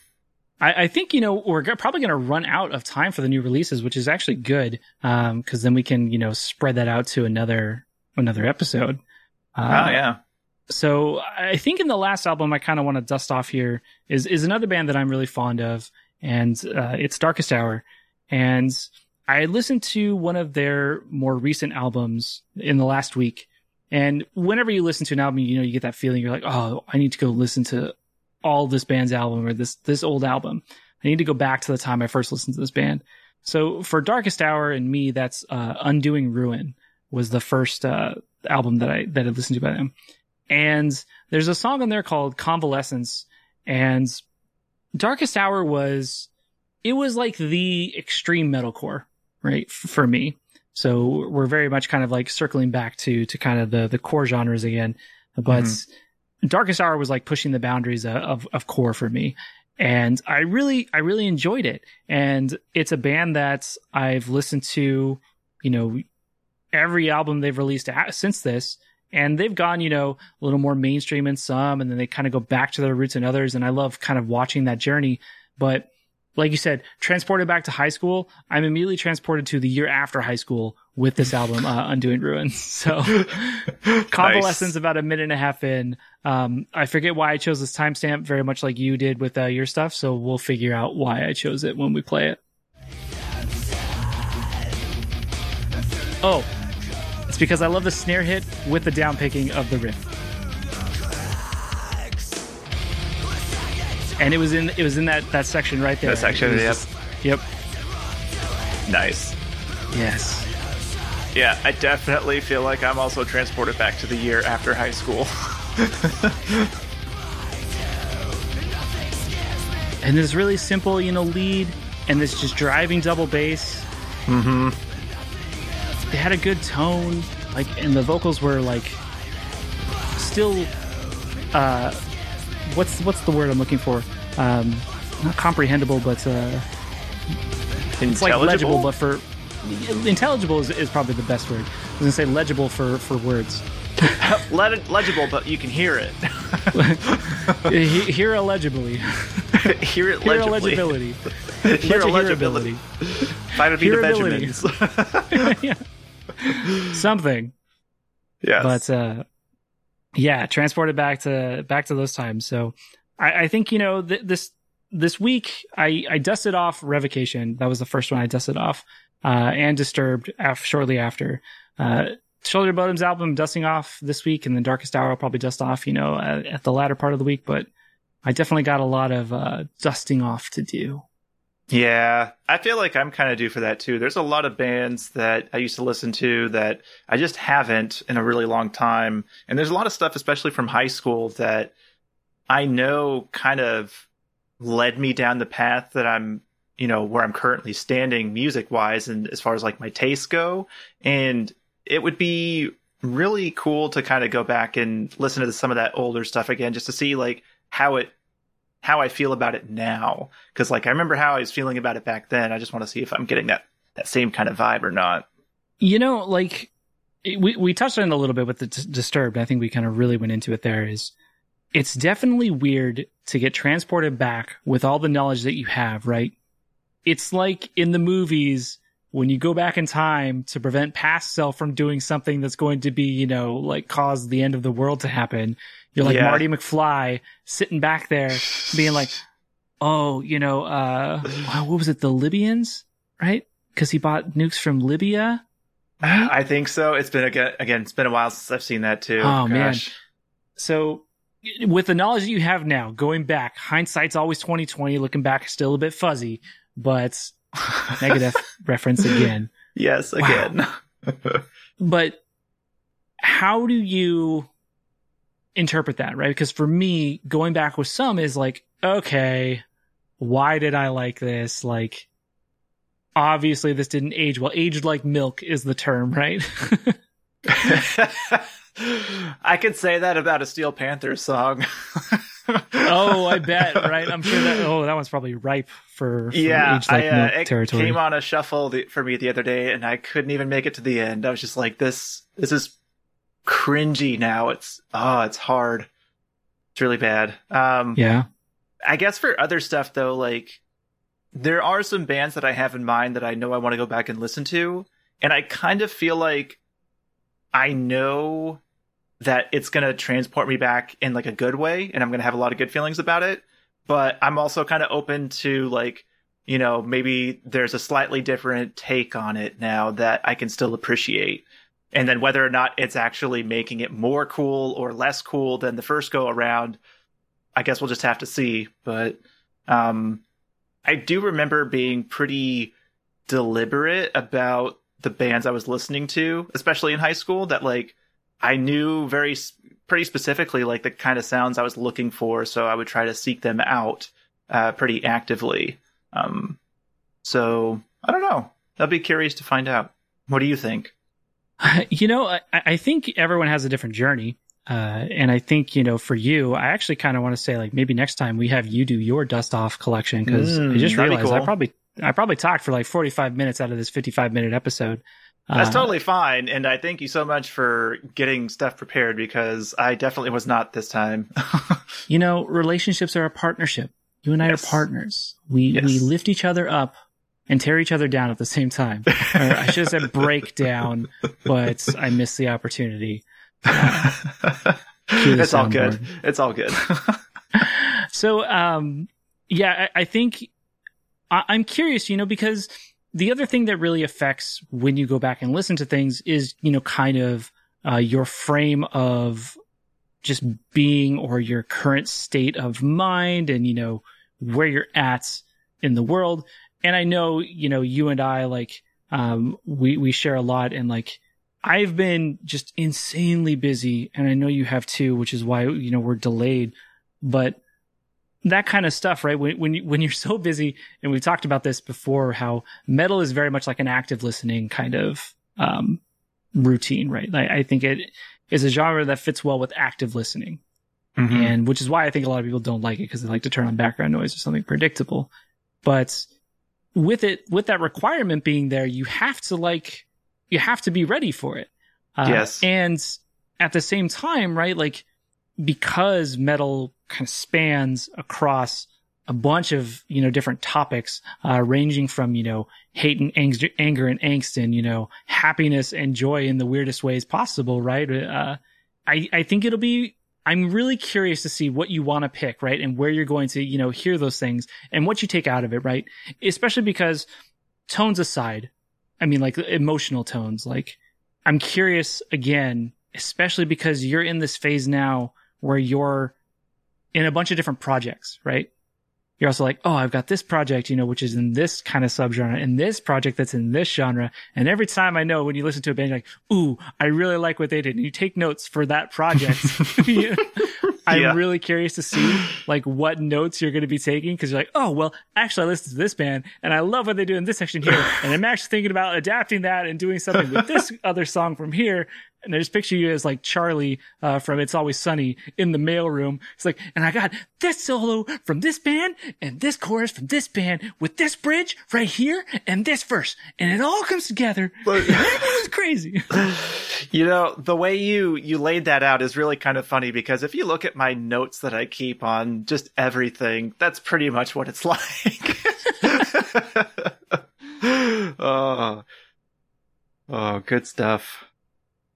I, I think you know we're probably going to run out of time for the new releases, which is actually good because then we can you know spread that out to another another episode. Uh, oh yeah. So I think in the last album I kind of want to dust off here is is another band that I'm really fond of, and uh, it's Darkest Hour. And I listened to one of their more recent albums in the last week. And whenever you listen to an album, you know you get that feeling. You're like, oh, I need to go listen to all this band's album or this this old album. I need to go back to the time I first listened to this band. So for Darkest Hour and me, that's uh, Undoing Ruin was the first uh, album that I that I listened to by them. And there's a song on there called Convalescence. And Darkest Hour was, it was like the extreme metalcore, right? f- For me. So we're very much kind of like circling back to, to kind of the, the core genres again. But mm-hmm. Darkest Hour was like pushing the boundaries of, of, of core for me. And I really, I really enjoyed it. And it's a band that I've listened to, you know, every album they've released since this and they've gone you know a little more mainstream in some and then they kind of go back to their roots in others and i love kind of watching that journey but like you said transported back to high school i'm immediately transported to the year after high school with this album uh, undoing ruins. So convalescence about a minute and a half in. Um, i forget why i chose this timestamp very much like you did with uh, your stuff so we'll figure out why i chose it when we play it. Oh it's because I love the snare hit with the down picking of the riff. And it was in it was in that that section right there. That section, yep. just- yep. Nice. Yes. Yeah, I definitely feel like I'm also transported back to the year after high school. And this really simple, you know, lead and this just driving double bass. mm-hmm. They had a good tone, like and the vocals were like still uh what's what's the word I'm looking for? Um not comprehensible, but uh it's like legible, but for intelligible is, is probably the best word. I was gonna say legible for for words. Legible, but you can hear it. He- Hear illegibly. hear it Hear legibly. legibility. hear Legi- legibility. Vitamin Hearability. Benjamins. yeah. Something. yes. But uh yeah, transported back to back to those times. So I, I think, you know, th- this this week I, I dusted off Revocation. That was the first one I dusted off. Uh and Disturbed af- shortly after. Uh Shoulder Bottoms album dusting off this week, and the Darkest Hour I'll probably dust off, you know, at, at the latter part of the week. But I definitely got a lot of uh, dusting off to do. Yeah, I feel like I'm kind of due for that too. There's a lot of bands that I used to listen to that I just haven't in a really long time. And there's a lot of stuff, especially from high school, that I know kind of led me down the path that I'm, you know, where I'm currently standing music wise and as far as like my tastes go. And it would be really cool to kind of go back and listen to some of that older stuff again, just to see like how it how I feel about it now. Because like I remember how I was feeling about it back then. I just want to see if I'm getting that that same kind of vibe or not. You know, like we we touched on it a little bit with the disturbed. I think we kind of really went into it there. Is it's definitely weird to get transported back with all the knowledge that you have, right? It's like in the movies when you go back in time to prevent past self from doing something that's going to be, you know, like cause the end of the world to happen. You're like Yeah. Marty McFly sitting back there being like, oh, you know, uh, what was it? The Libyans, right? Cause he bought nukes from Libya. Right? I think so. It's been again, again. It's been a while since I've seen that too. Oh, man. Gosh. So with the knowledge that you have now, going back, hindsight's always 2020, looking back still a bit fuzzy, but negative reference again. yes, Wow. again. But how do you interpret that, right? Because for me, going back with some is like, okay, why did I like this? Like, obviously this didn't age well. Aged like milk is the term, right? I could say that about a Steel Panther song. oh, I bet, right? I'm sure that, oh, that one's probably ripe for, for yeah, I, uh, it territory. came on a shuffle the, for me the other day, and I couldn't even make it to the end. I was just like, "This, this is cringy now. It's oh, it's hard. It's really bad." Um, yeah. I guess for other stuff though, like there are some bands that I have in mind that I know I want to go back and listen to, and I kind of feel like I know that it's going to transport me back in like a good way and I'm going to have a lot of good feelings about it, but I'm also kind of open to like you know, maybe there's a slightly different take on it now that I can still appreciate. And then whether or not it's actually making it more cool or less cool than the first go around, I guess we'll just have to see. But um, I do remember being pretty deliberate about the bands I was listening to, especially in high school, that like I knew very pretty specifically like the kind of sounds I was looking for, so I would try to seek them out uh, pretty actively. Um, so I don't know. I'll be curious to find out. What do you think? You know, I, I think everyone has a different journey. Uh, and I think, you know, for you, I actually kind of want to say like maybe next time we have you do your dust off collection because Mm, I just be realized I probably, I probably talked for like 45 minutes out of this 55 minute episode. That's Uh, totally fine, and I thank you so much for getting stuff prepared because I definitely was not this time. You know, relationships are a partnership. You and I Yes. are partners. We, Yes. we lift each other up and tear each other down at the same time. or I should have said break down, but I missed the opportunity. It's all good. It's all good. So, um, yeah, I, I think I, I'm curious, you know, because the other thing that really affects when you go back and listen to things is, you know, kind of uh, your frame of just being or your current state of mind and, you know, where you're at in the world. And I know, you know, you and I, like, um, we, we share a lot and like, I've been just insanely busy and I know you have too, which is why, you know, we're delayed, but that kind of stuff, right? When, when, you, when you're so busy and we've talked about this before, how metal is very much like an active listening kind of, um, routine, right? I, I think it is a genre that fits well with active listening Mhm. and which is why I think a lot of people don't like it because they like to turn on background noise or something predictable. But with it, with that requirement being there, you have to like, you have to be ready for it. Uh, Yes. And at the same time, right? Like, because metal kind of spans across a bunch of, you know, different topics, uh, ranging from, you know, hate and anger, anger and angst and, you know, happiness and joy in the weirdest ways possible, right? Uh, I, I think it'll be, I'm really curious to see what you want to pick, right? And where you're going to, you know, hear those things and what you take out of it, right? Especially because tones aside, I mean, like emotional tones, like I'm curious again, especially because you're in this phase now where you're in a bunch of different projects, right? You're also like, oh, I've got this project, you know, which is in this kind of subgenre and this project that's in this genre. And every time I know when you listen to a band, you're like, ooh, I really like what they did. And you take notes for that project. You- I'm Yeah. really curious to see like what notes you're going to be taking because you're like, oh well, actually I listened to this band and I love what they do in this section here, and I'm actually thinking about adapting that and doing something with this other song from here. And I just picture you as like Charlie uh, from It's Always Sunny in the mailroom. It's like, and I got this solo from this band and this chorus from this band with this bridge right here and this verse, and it all comes together. But- everyone's crazy. You know, the way you you laid that out is really kind of funny because if you look at my notes that I keep on just everything, that's pretty much what it's like. oh. Oh, good stuff.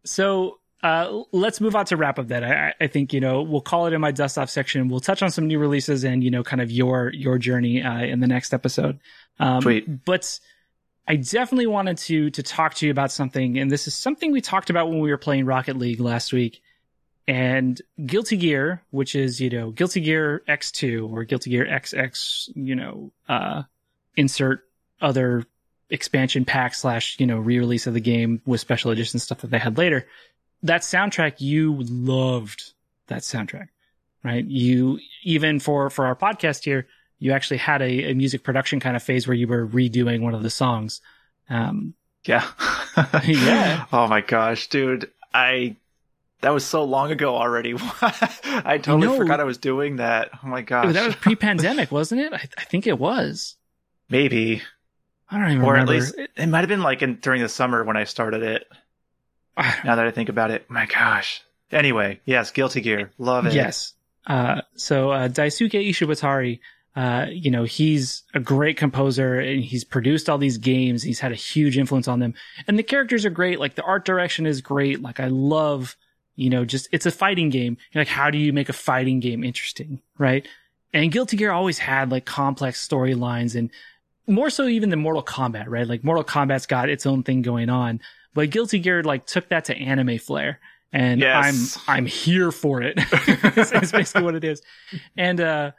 So uh, let's move on to wrap up that. I, I think you know we'll call it in my dust off section. We'll touch on some new releases and you know kind of your your journey uh, in the next episode. Um, Sweet. But I definitely wanted to to talk to you about something, and this is something we talked about when we were playing Rocket League last week. And Guilty Gear, which is you know Guilty Gear X2 or Guilty Gear XX, you know, uh, insert other expansion pack slash you know re-release of the game with special edition stuff that they had later that soundtrack you loved that soundtrack right you even for for our podcast here you actually had a, a music production kind of phase where you were redoing one of the songs um Yeah. Yeah. Oh my gosh, dude. I that was so long ago already. I totally forgot I was doing that. Oh my gosh. that was pre-pandemic wasn't it I, I think it was Maybe. I don't even Or at least it, it might have been like in during the summer when I started it. Now that I think about it. My gosh. Anyway, yes, Guilty Gear. Love it. Yes. Uh, so uh, Daisuke Ishiwatari, uh, you know, he's a great composer and he's produced all these games. He's had a huge influence on them, and the characters are great. Like the art direction is great. Like I love, you know, just it's a fighting game. You're like, how do you make a fighting game interesting, right? And Guilty Gear always had like complex storylines and more so even than Mortal Kombat, right? Like Mortal Kombat's got its own thing going on, but Guilty Gear like took that to anime flair. And Yes. I'm I'm here for it. It's basically what it is. And uh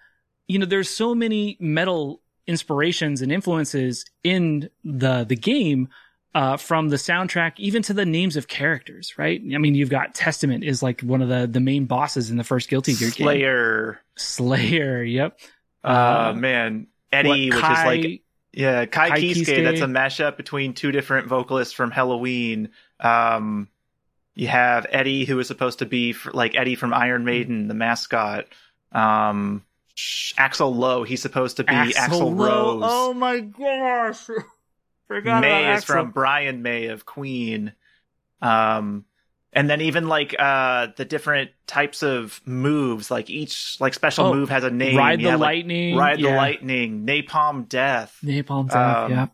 you know, there's so many metal inspirations and influences in the the game uh, from the soundtrack even to the names of characters, right? I mean, you've got Testament is like one of the the main bosses in the first Guilty Gear game. Slayer. Slayer, yep. Uh, Uh, man. What, Eddie, which is like Yeah, Kai, Ky Kiske, Kiske. That's a mashup between two different vocalists from Helloween. Um, you have Eddie, who is supposed to be fr like Eddie from Iron Maiden, the mascot. Um, Axl Low, he's supposed to be Axl, Lowe. Rose. Oh my gosh. Forgot May is Axel. from Brian May of Queen. Um, and then even like uh the different types of moves, like each like special Oh, move has a name. Ride You the like, Lightning. Ride the. Lightning, Napalm Death. Napalm Death, Um, yeah.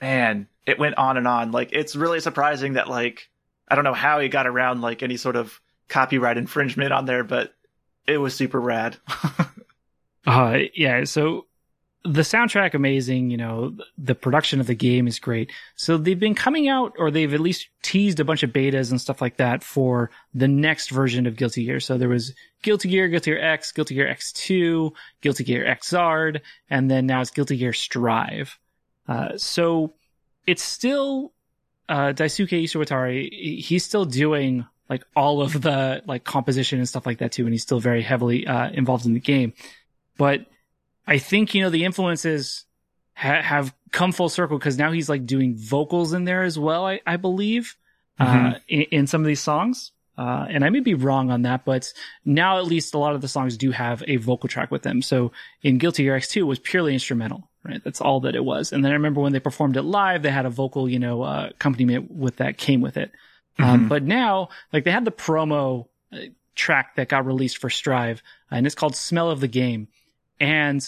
man, it went on and on. Like it's really surprising that like I don't know how he got around like any sort of copyright infringement on there, but it was super rad. Uh, yeah. So the soundtrack amazing. You know, the production of the game is great. So they've been coming out, or they've at least teased a bunch of betas and stuff like that for the next version of Guilty Gear. So there was Guilty Gear, Guilty Gear X, Guilty Gear X2, Guilty Gear Xrd, and then now it's Guilty Gear Strive. Uh, so it's still uh, Daisuke Ishiwatari. He's still doing like all of the like composition and stuff like that too, and he's still very heavily uh, involved in the game. But I think you know the influences ha- have come full circle because now he's like doing vocals in there as well. I, I believe uh, Mhm. in, in some of these songs. Uh, and I may be wrong on that, but now at least a lot of the songs do have a vocal track with them. So in Guilty Gear X2 was purely instrumental, right? That's all that it was. And then I remember when they performed it live, they had a vocal, you know, uh, accompaniment with that came with it. Um, Mhm. but now, like they had the promo uh, track that got released for Strive, and it's called "Smell of the Game," and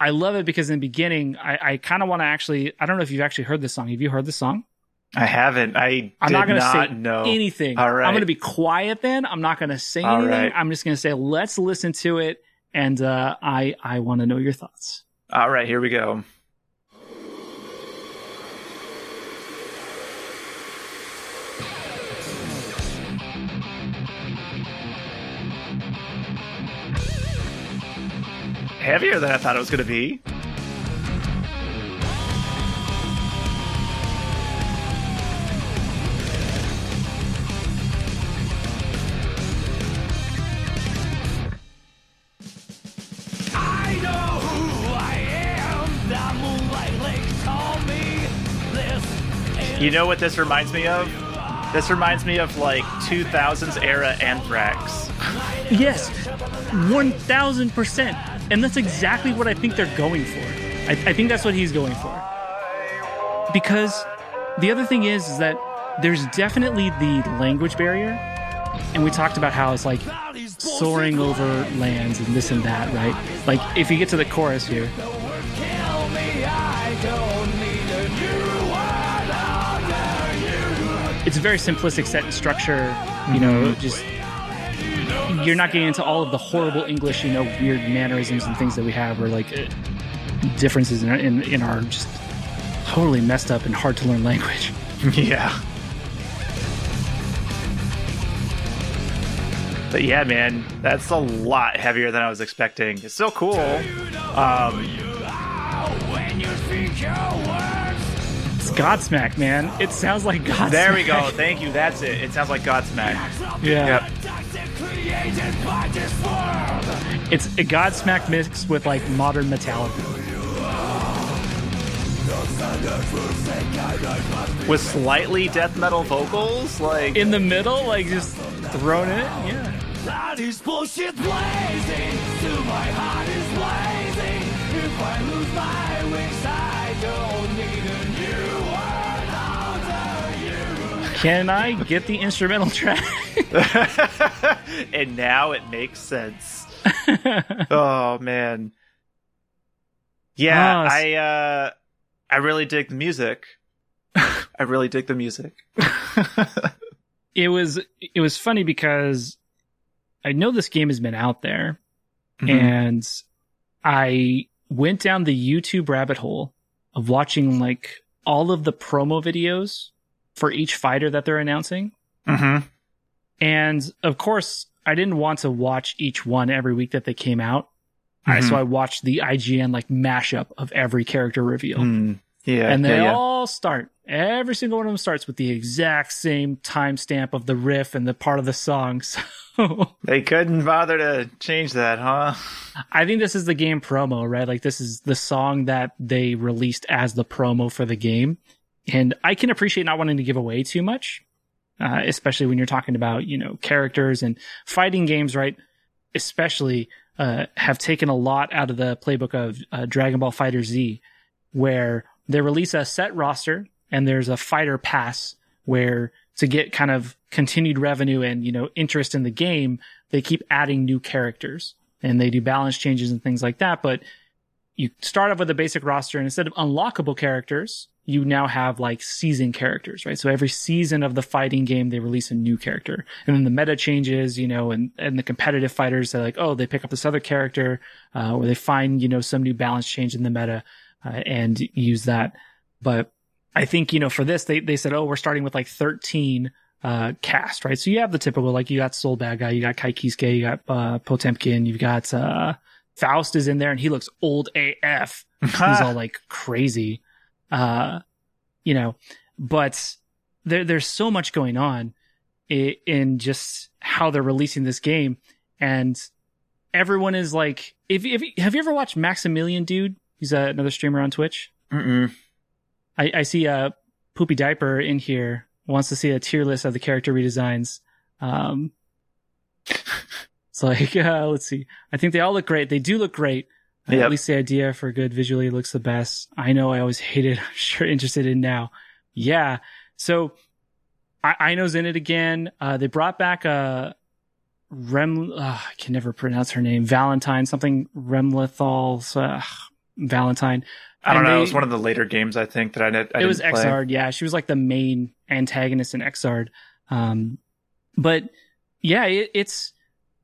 I love it because in the beginning, I, I kind of want to actually. I don't know if you've actually heard this song. Have you heard this song? I haven't. I I'm did not going to say know. anything. All right. I'm going to be quiet. Then I'm not going to say All anything. right. I'm just going to say, let's listen to it, and uh, I I want to know your thoughts. All right, here we go. heavier than I thought it was going to be. You know what this reminds me of? This reminds me of like 2000s era Anthrax. Yes, 1000%. And that's exactly what I think they're going for. I, I think that's what he's going for. Because the other thing is, is that there's definitely the language barrier. And we talked about how it's like soaring over lands and this and that, right? Like if you get to the chorus here. It's a very simplistic set and structure, you know, mm-hmm. just you're not getting into all of the horrible English, you know, weird mannerisms and things that we have, or like differences in, in, in our just totally messed up and hard to learn language. yeah. But yeah, man, that's a lot heavier than I was expecting. It's still cool. Um, It's Godsmack, man. It sounds like Godsmack. there we go. Thank you. That's it. It sounds like Godsmack. Yeah. Yep. It's a Godsmack mixed with like modern Metallica. With slightly death metal vocals, like In the middle, like just thrown in. Yeah. That is bullshit blazing. Still my heart is blazing. If I lose my wings, I Can I get the instrumental track? and now it makes sense. oh man. Yeah, Ah, s- I uh I really dig the music. I really dig the music. it was it was funny because I know this game has been out there, Mm-hmm. and I went down the YouTube rabbit hole of watching like all of the promo videos for each fighter that they're announcing. mm-hmm. And of course, I didn't want to watch each one every week that they came out. Mhm. so I watched the IGN like mashup of every character reveal. Mm, yeah, and they yeah, yeah. all start, every single one of them starts with the exact same timestamp of the riff and the part of the song. So They couldn't bother to change that, huh? I think this is the game promo, right? Like this is the song that they released as the promo for the game. And I can appreciate not wanting to give away too much, uh, especially when you're talking about, you know, characters and fighting games, right? Especially, uh, have taken a lot out of the playbook of uh, Dragon Ball FighterZ, where they release a set roster and there's a fighter pass where to get kind of continued revenue and, you know, interest in the game, they keep adding new characters and they do balance changes and things like that. But you start off with a basic roster and instead of unlockable characters, you now have like season characters, right? So every season of the fighting game, they release a new character and then the meta changes, you know, and, and the competitive fighters they're like, oh, they pick up this other character, uh, or they find, you know, some new balance change in the meta, uh, and use that. But I think, you know, for this, they, they said, oh, we're starting with like 13, uh, cast, right? So you have the typical, like you got Sol Badguy, you got Ky Kiske, you got, uh, Potemkin, you've got, uh, Faust is in there and he looks old AF. He's all like crazy. Uh, you know, but there, there's so much going on in, in just how they're releasing this game. And everyone is like, if, if, have you ever watched Maximilian Dood? He's uh, another streamer on Twitch. Mm-mm. I, I see a poopy diaper in here wants to see a tier list of the character redesigns. Um, it's like, uh, let's see. I think they all look great. They do look great. Uh, Yep. At least the idea for good visually looks the best. I know I always hated, I'm sure interested in now. Yeah. So I, I know's in it again. Uh, they brought back a Rem, uh, I can never pronounce her name. Valentine, something Ramlethal, uh, Valentine. I don't And know. they- it was one of the later games, I think, that I, did, I it was play. Xrd, yeah. She was like the main antagonist in Xrd. Um, but yeah, it, it's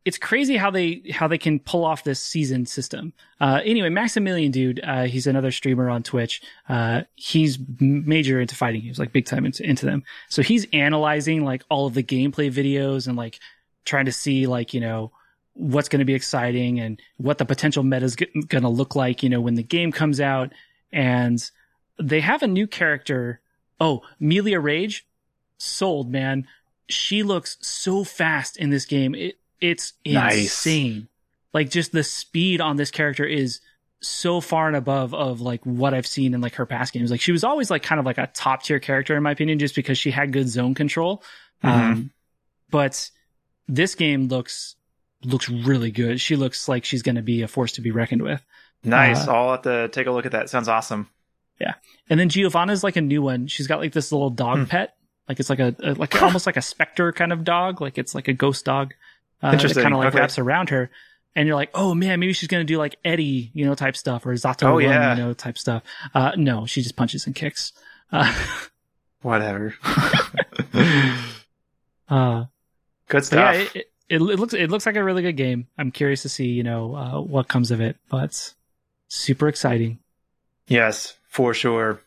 it's crazy how they how they can pull off this season system. Uh, anyway, Maximilian Dood, uh, he's another streamer on Twitch. Uh, he's major into fighting games, like big time into, into them. So he's analyzing like all of the gameplay videos and like trying to see like you know what's going to be exciting and what the potential meta is going to look like, you know, when the game comes out. And they have a new character. Oh, Millia Rage, sold, man. She looks so fast in this game. It, it's Nice. insane. Like just the speed on this character is so far and above of like what I've seen in like her past games. Like she was always like kind of like a top tier character in my opinion, just because she had good zone control. Um, but this game looks looks really good. She looks like she's going to be a force to be reckoned with. Nice. Uh, I'll have to take a look at that. Sounds awesome. Yeah. And then Giovanna's like a new one. She's got like this little dog Hmm. pet, like it's like a, a like almost like a specter kind of dog, like it's like a ghost dog. Uh, Interesting. Kind of like Okay. wraps around her, and you're like, oh man, maybe she's gonna do like Eddie, you know, type stuff, or Zato, Oh, yeah. you know, type stuff. Uh, no, she just punches and kicks. Uh, Whatever. uh, Good stuff. yeah, it, it, it looks it looks like a really good game. I'm curious to see, you know, uh, what comes of it, but super exciting. yes, for sure.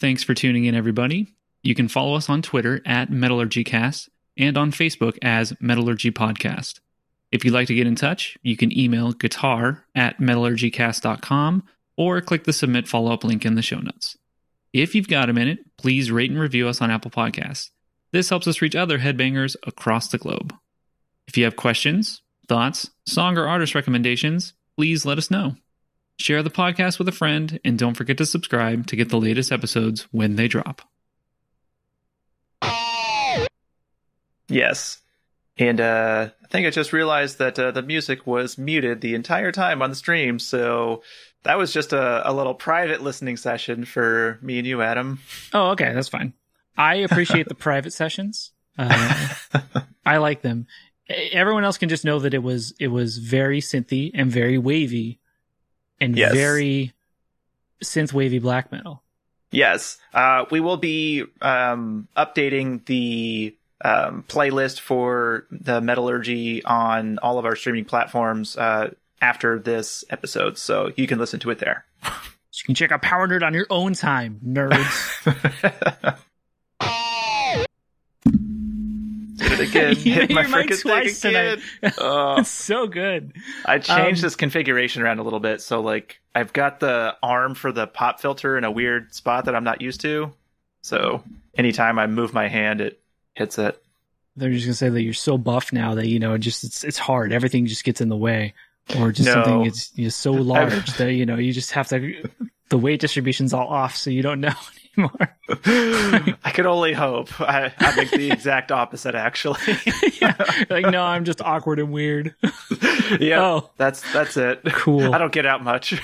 Thanks for tuning in, everybody. You can follow us on Twitter at MetallurgyCast and on Facebook as Metallurgy Podcast. If you'd like to get in touch, you can email guitar at metallurgycast.com or click the submit follow up link in the show notes. If you've got a minute, please rate and review us on Apple Podcasts. This helps us reach other headbangers across the globe. If you have questions, thoughts, song or artist recommendations, please let us know. Share the podcast with a friend, and don't forget to subscribe to get the latest episodes when they drop. Yes. And uh, I think I just realized that uh, the music was muted the entire time on the stream. So that was just a, a little private listening session for me and you, Adam. Oh, okay, that's fine. I appreciate the private sessions. Uh, I like them. Everyone else can just know that it was it was very synthy and very wavy, and Yes. very synth wavy black metal. Yes. Uh, we will be um, updating the um, playlist for the metallurgy on all of our streaming platforms uh, after this episode. So you can listen to it there. So you can check out Power Nerd on your own time, nerds. it again. You Hit my freaking twice thing again. Oh. it's so good. I changed Um, this configuration around a little bit. So like I've got the arm for the pop filter in a weird spot that I'm not used to. So anytime I move my hand, it hits it. They're just gonna say that you're so buff now that you know it just it's it's hard. Everything just gets in the way, or just No. something it's just so large that you know you just have to. The weight distribution's all off, so you don't know anymore. I could only hope. I, I think the exact opposite, actually. yeah, like no, I'm just awkward and weird. yeah, Oh. that's that's it. Cool. I don't get out much.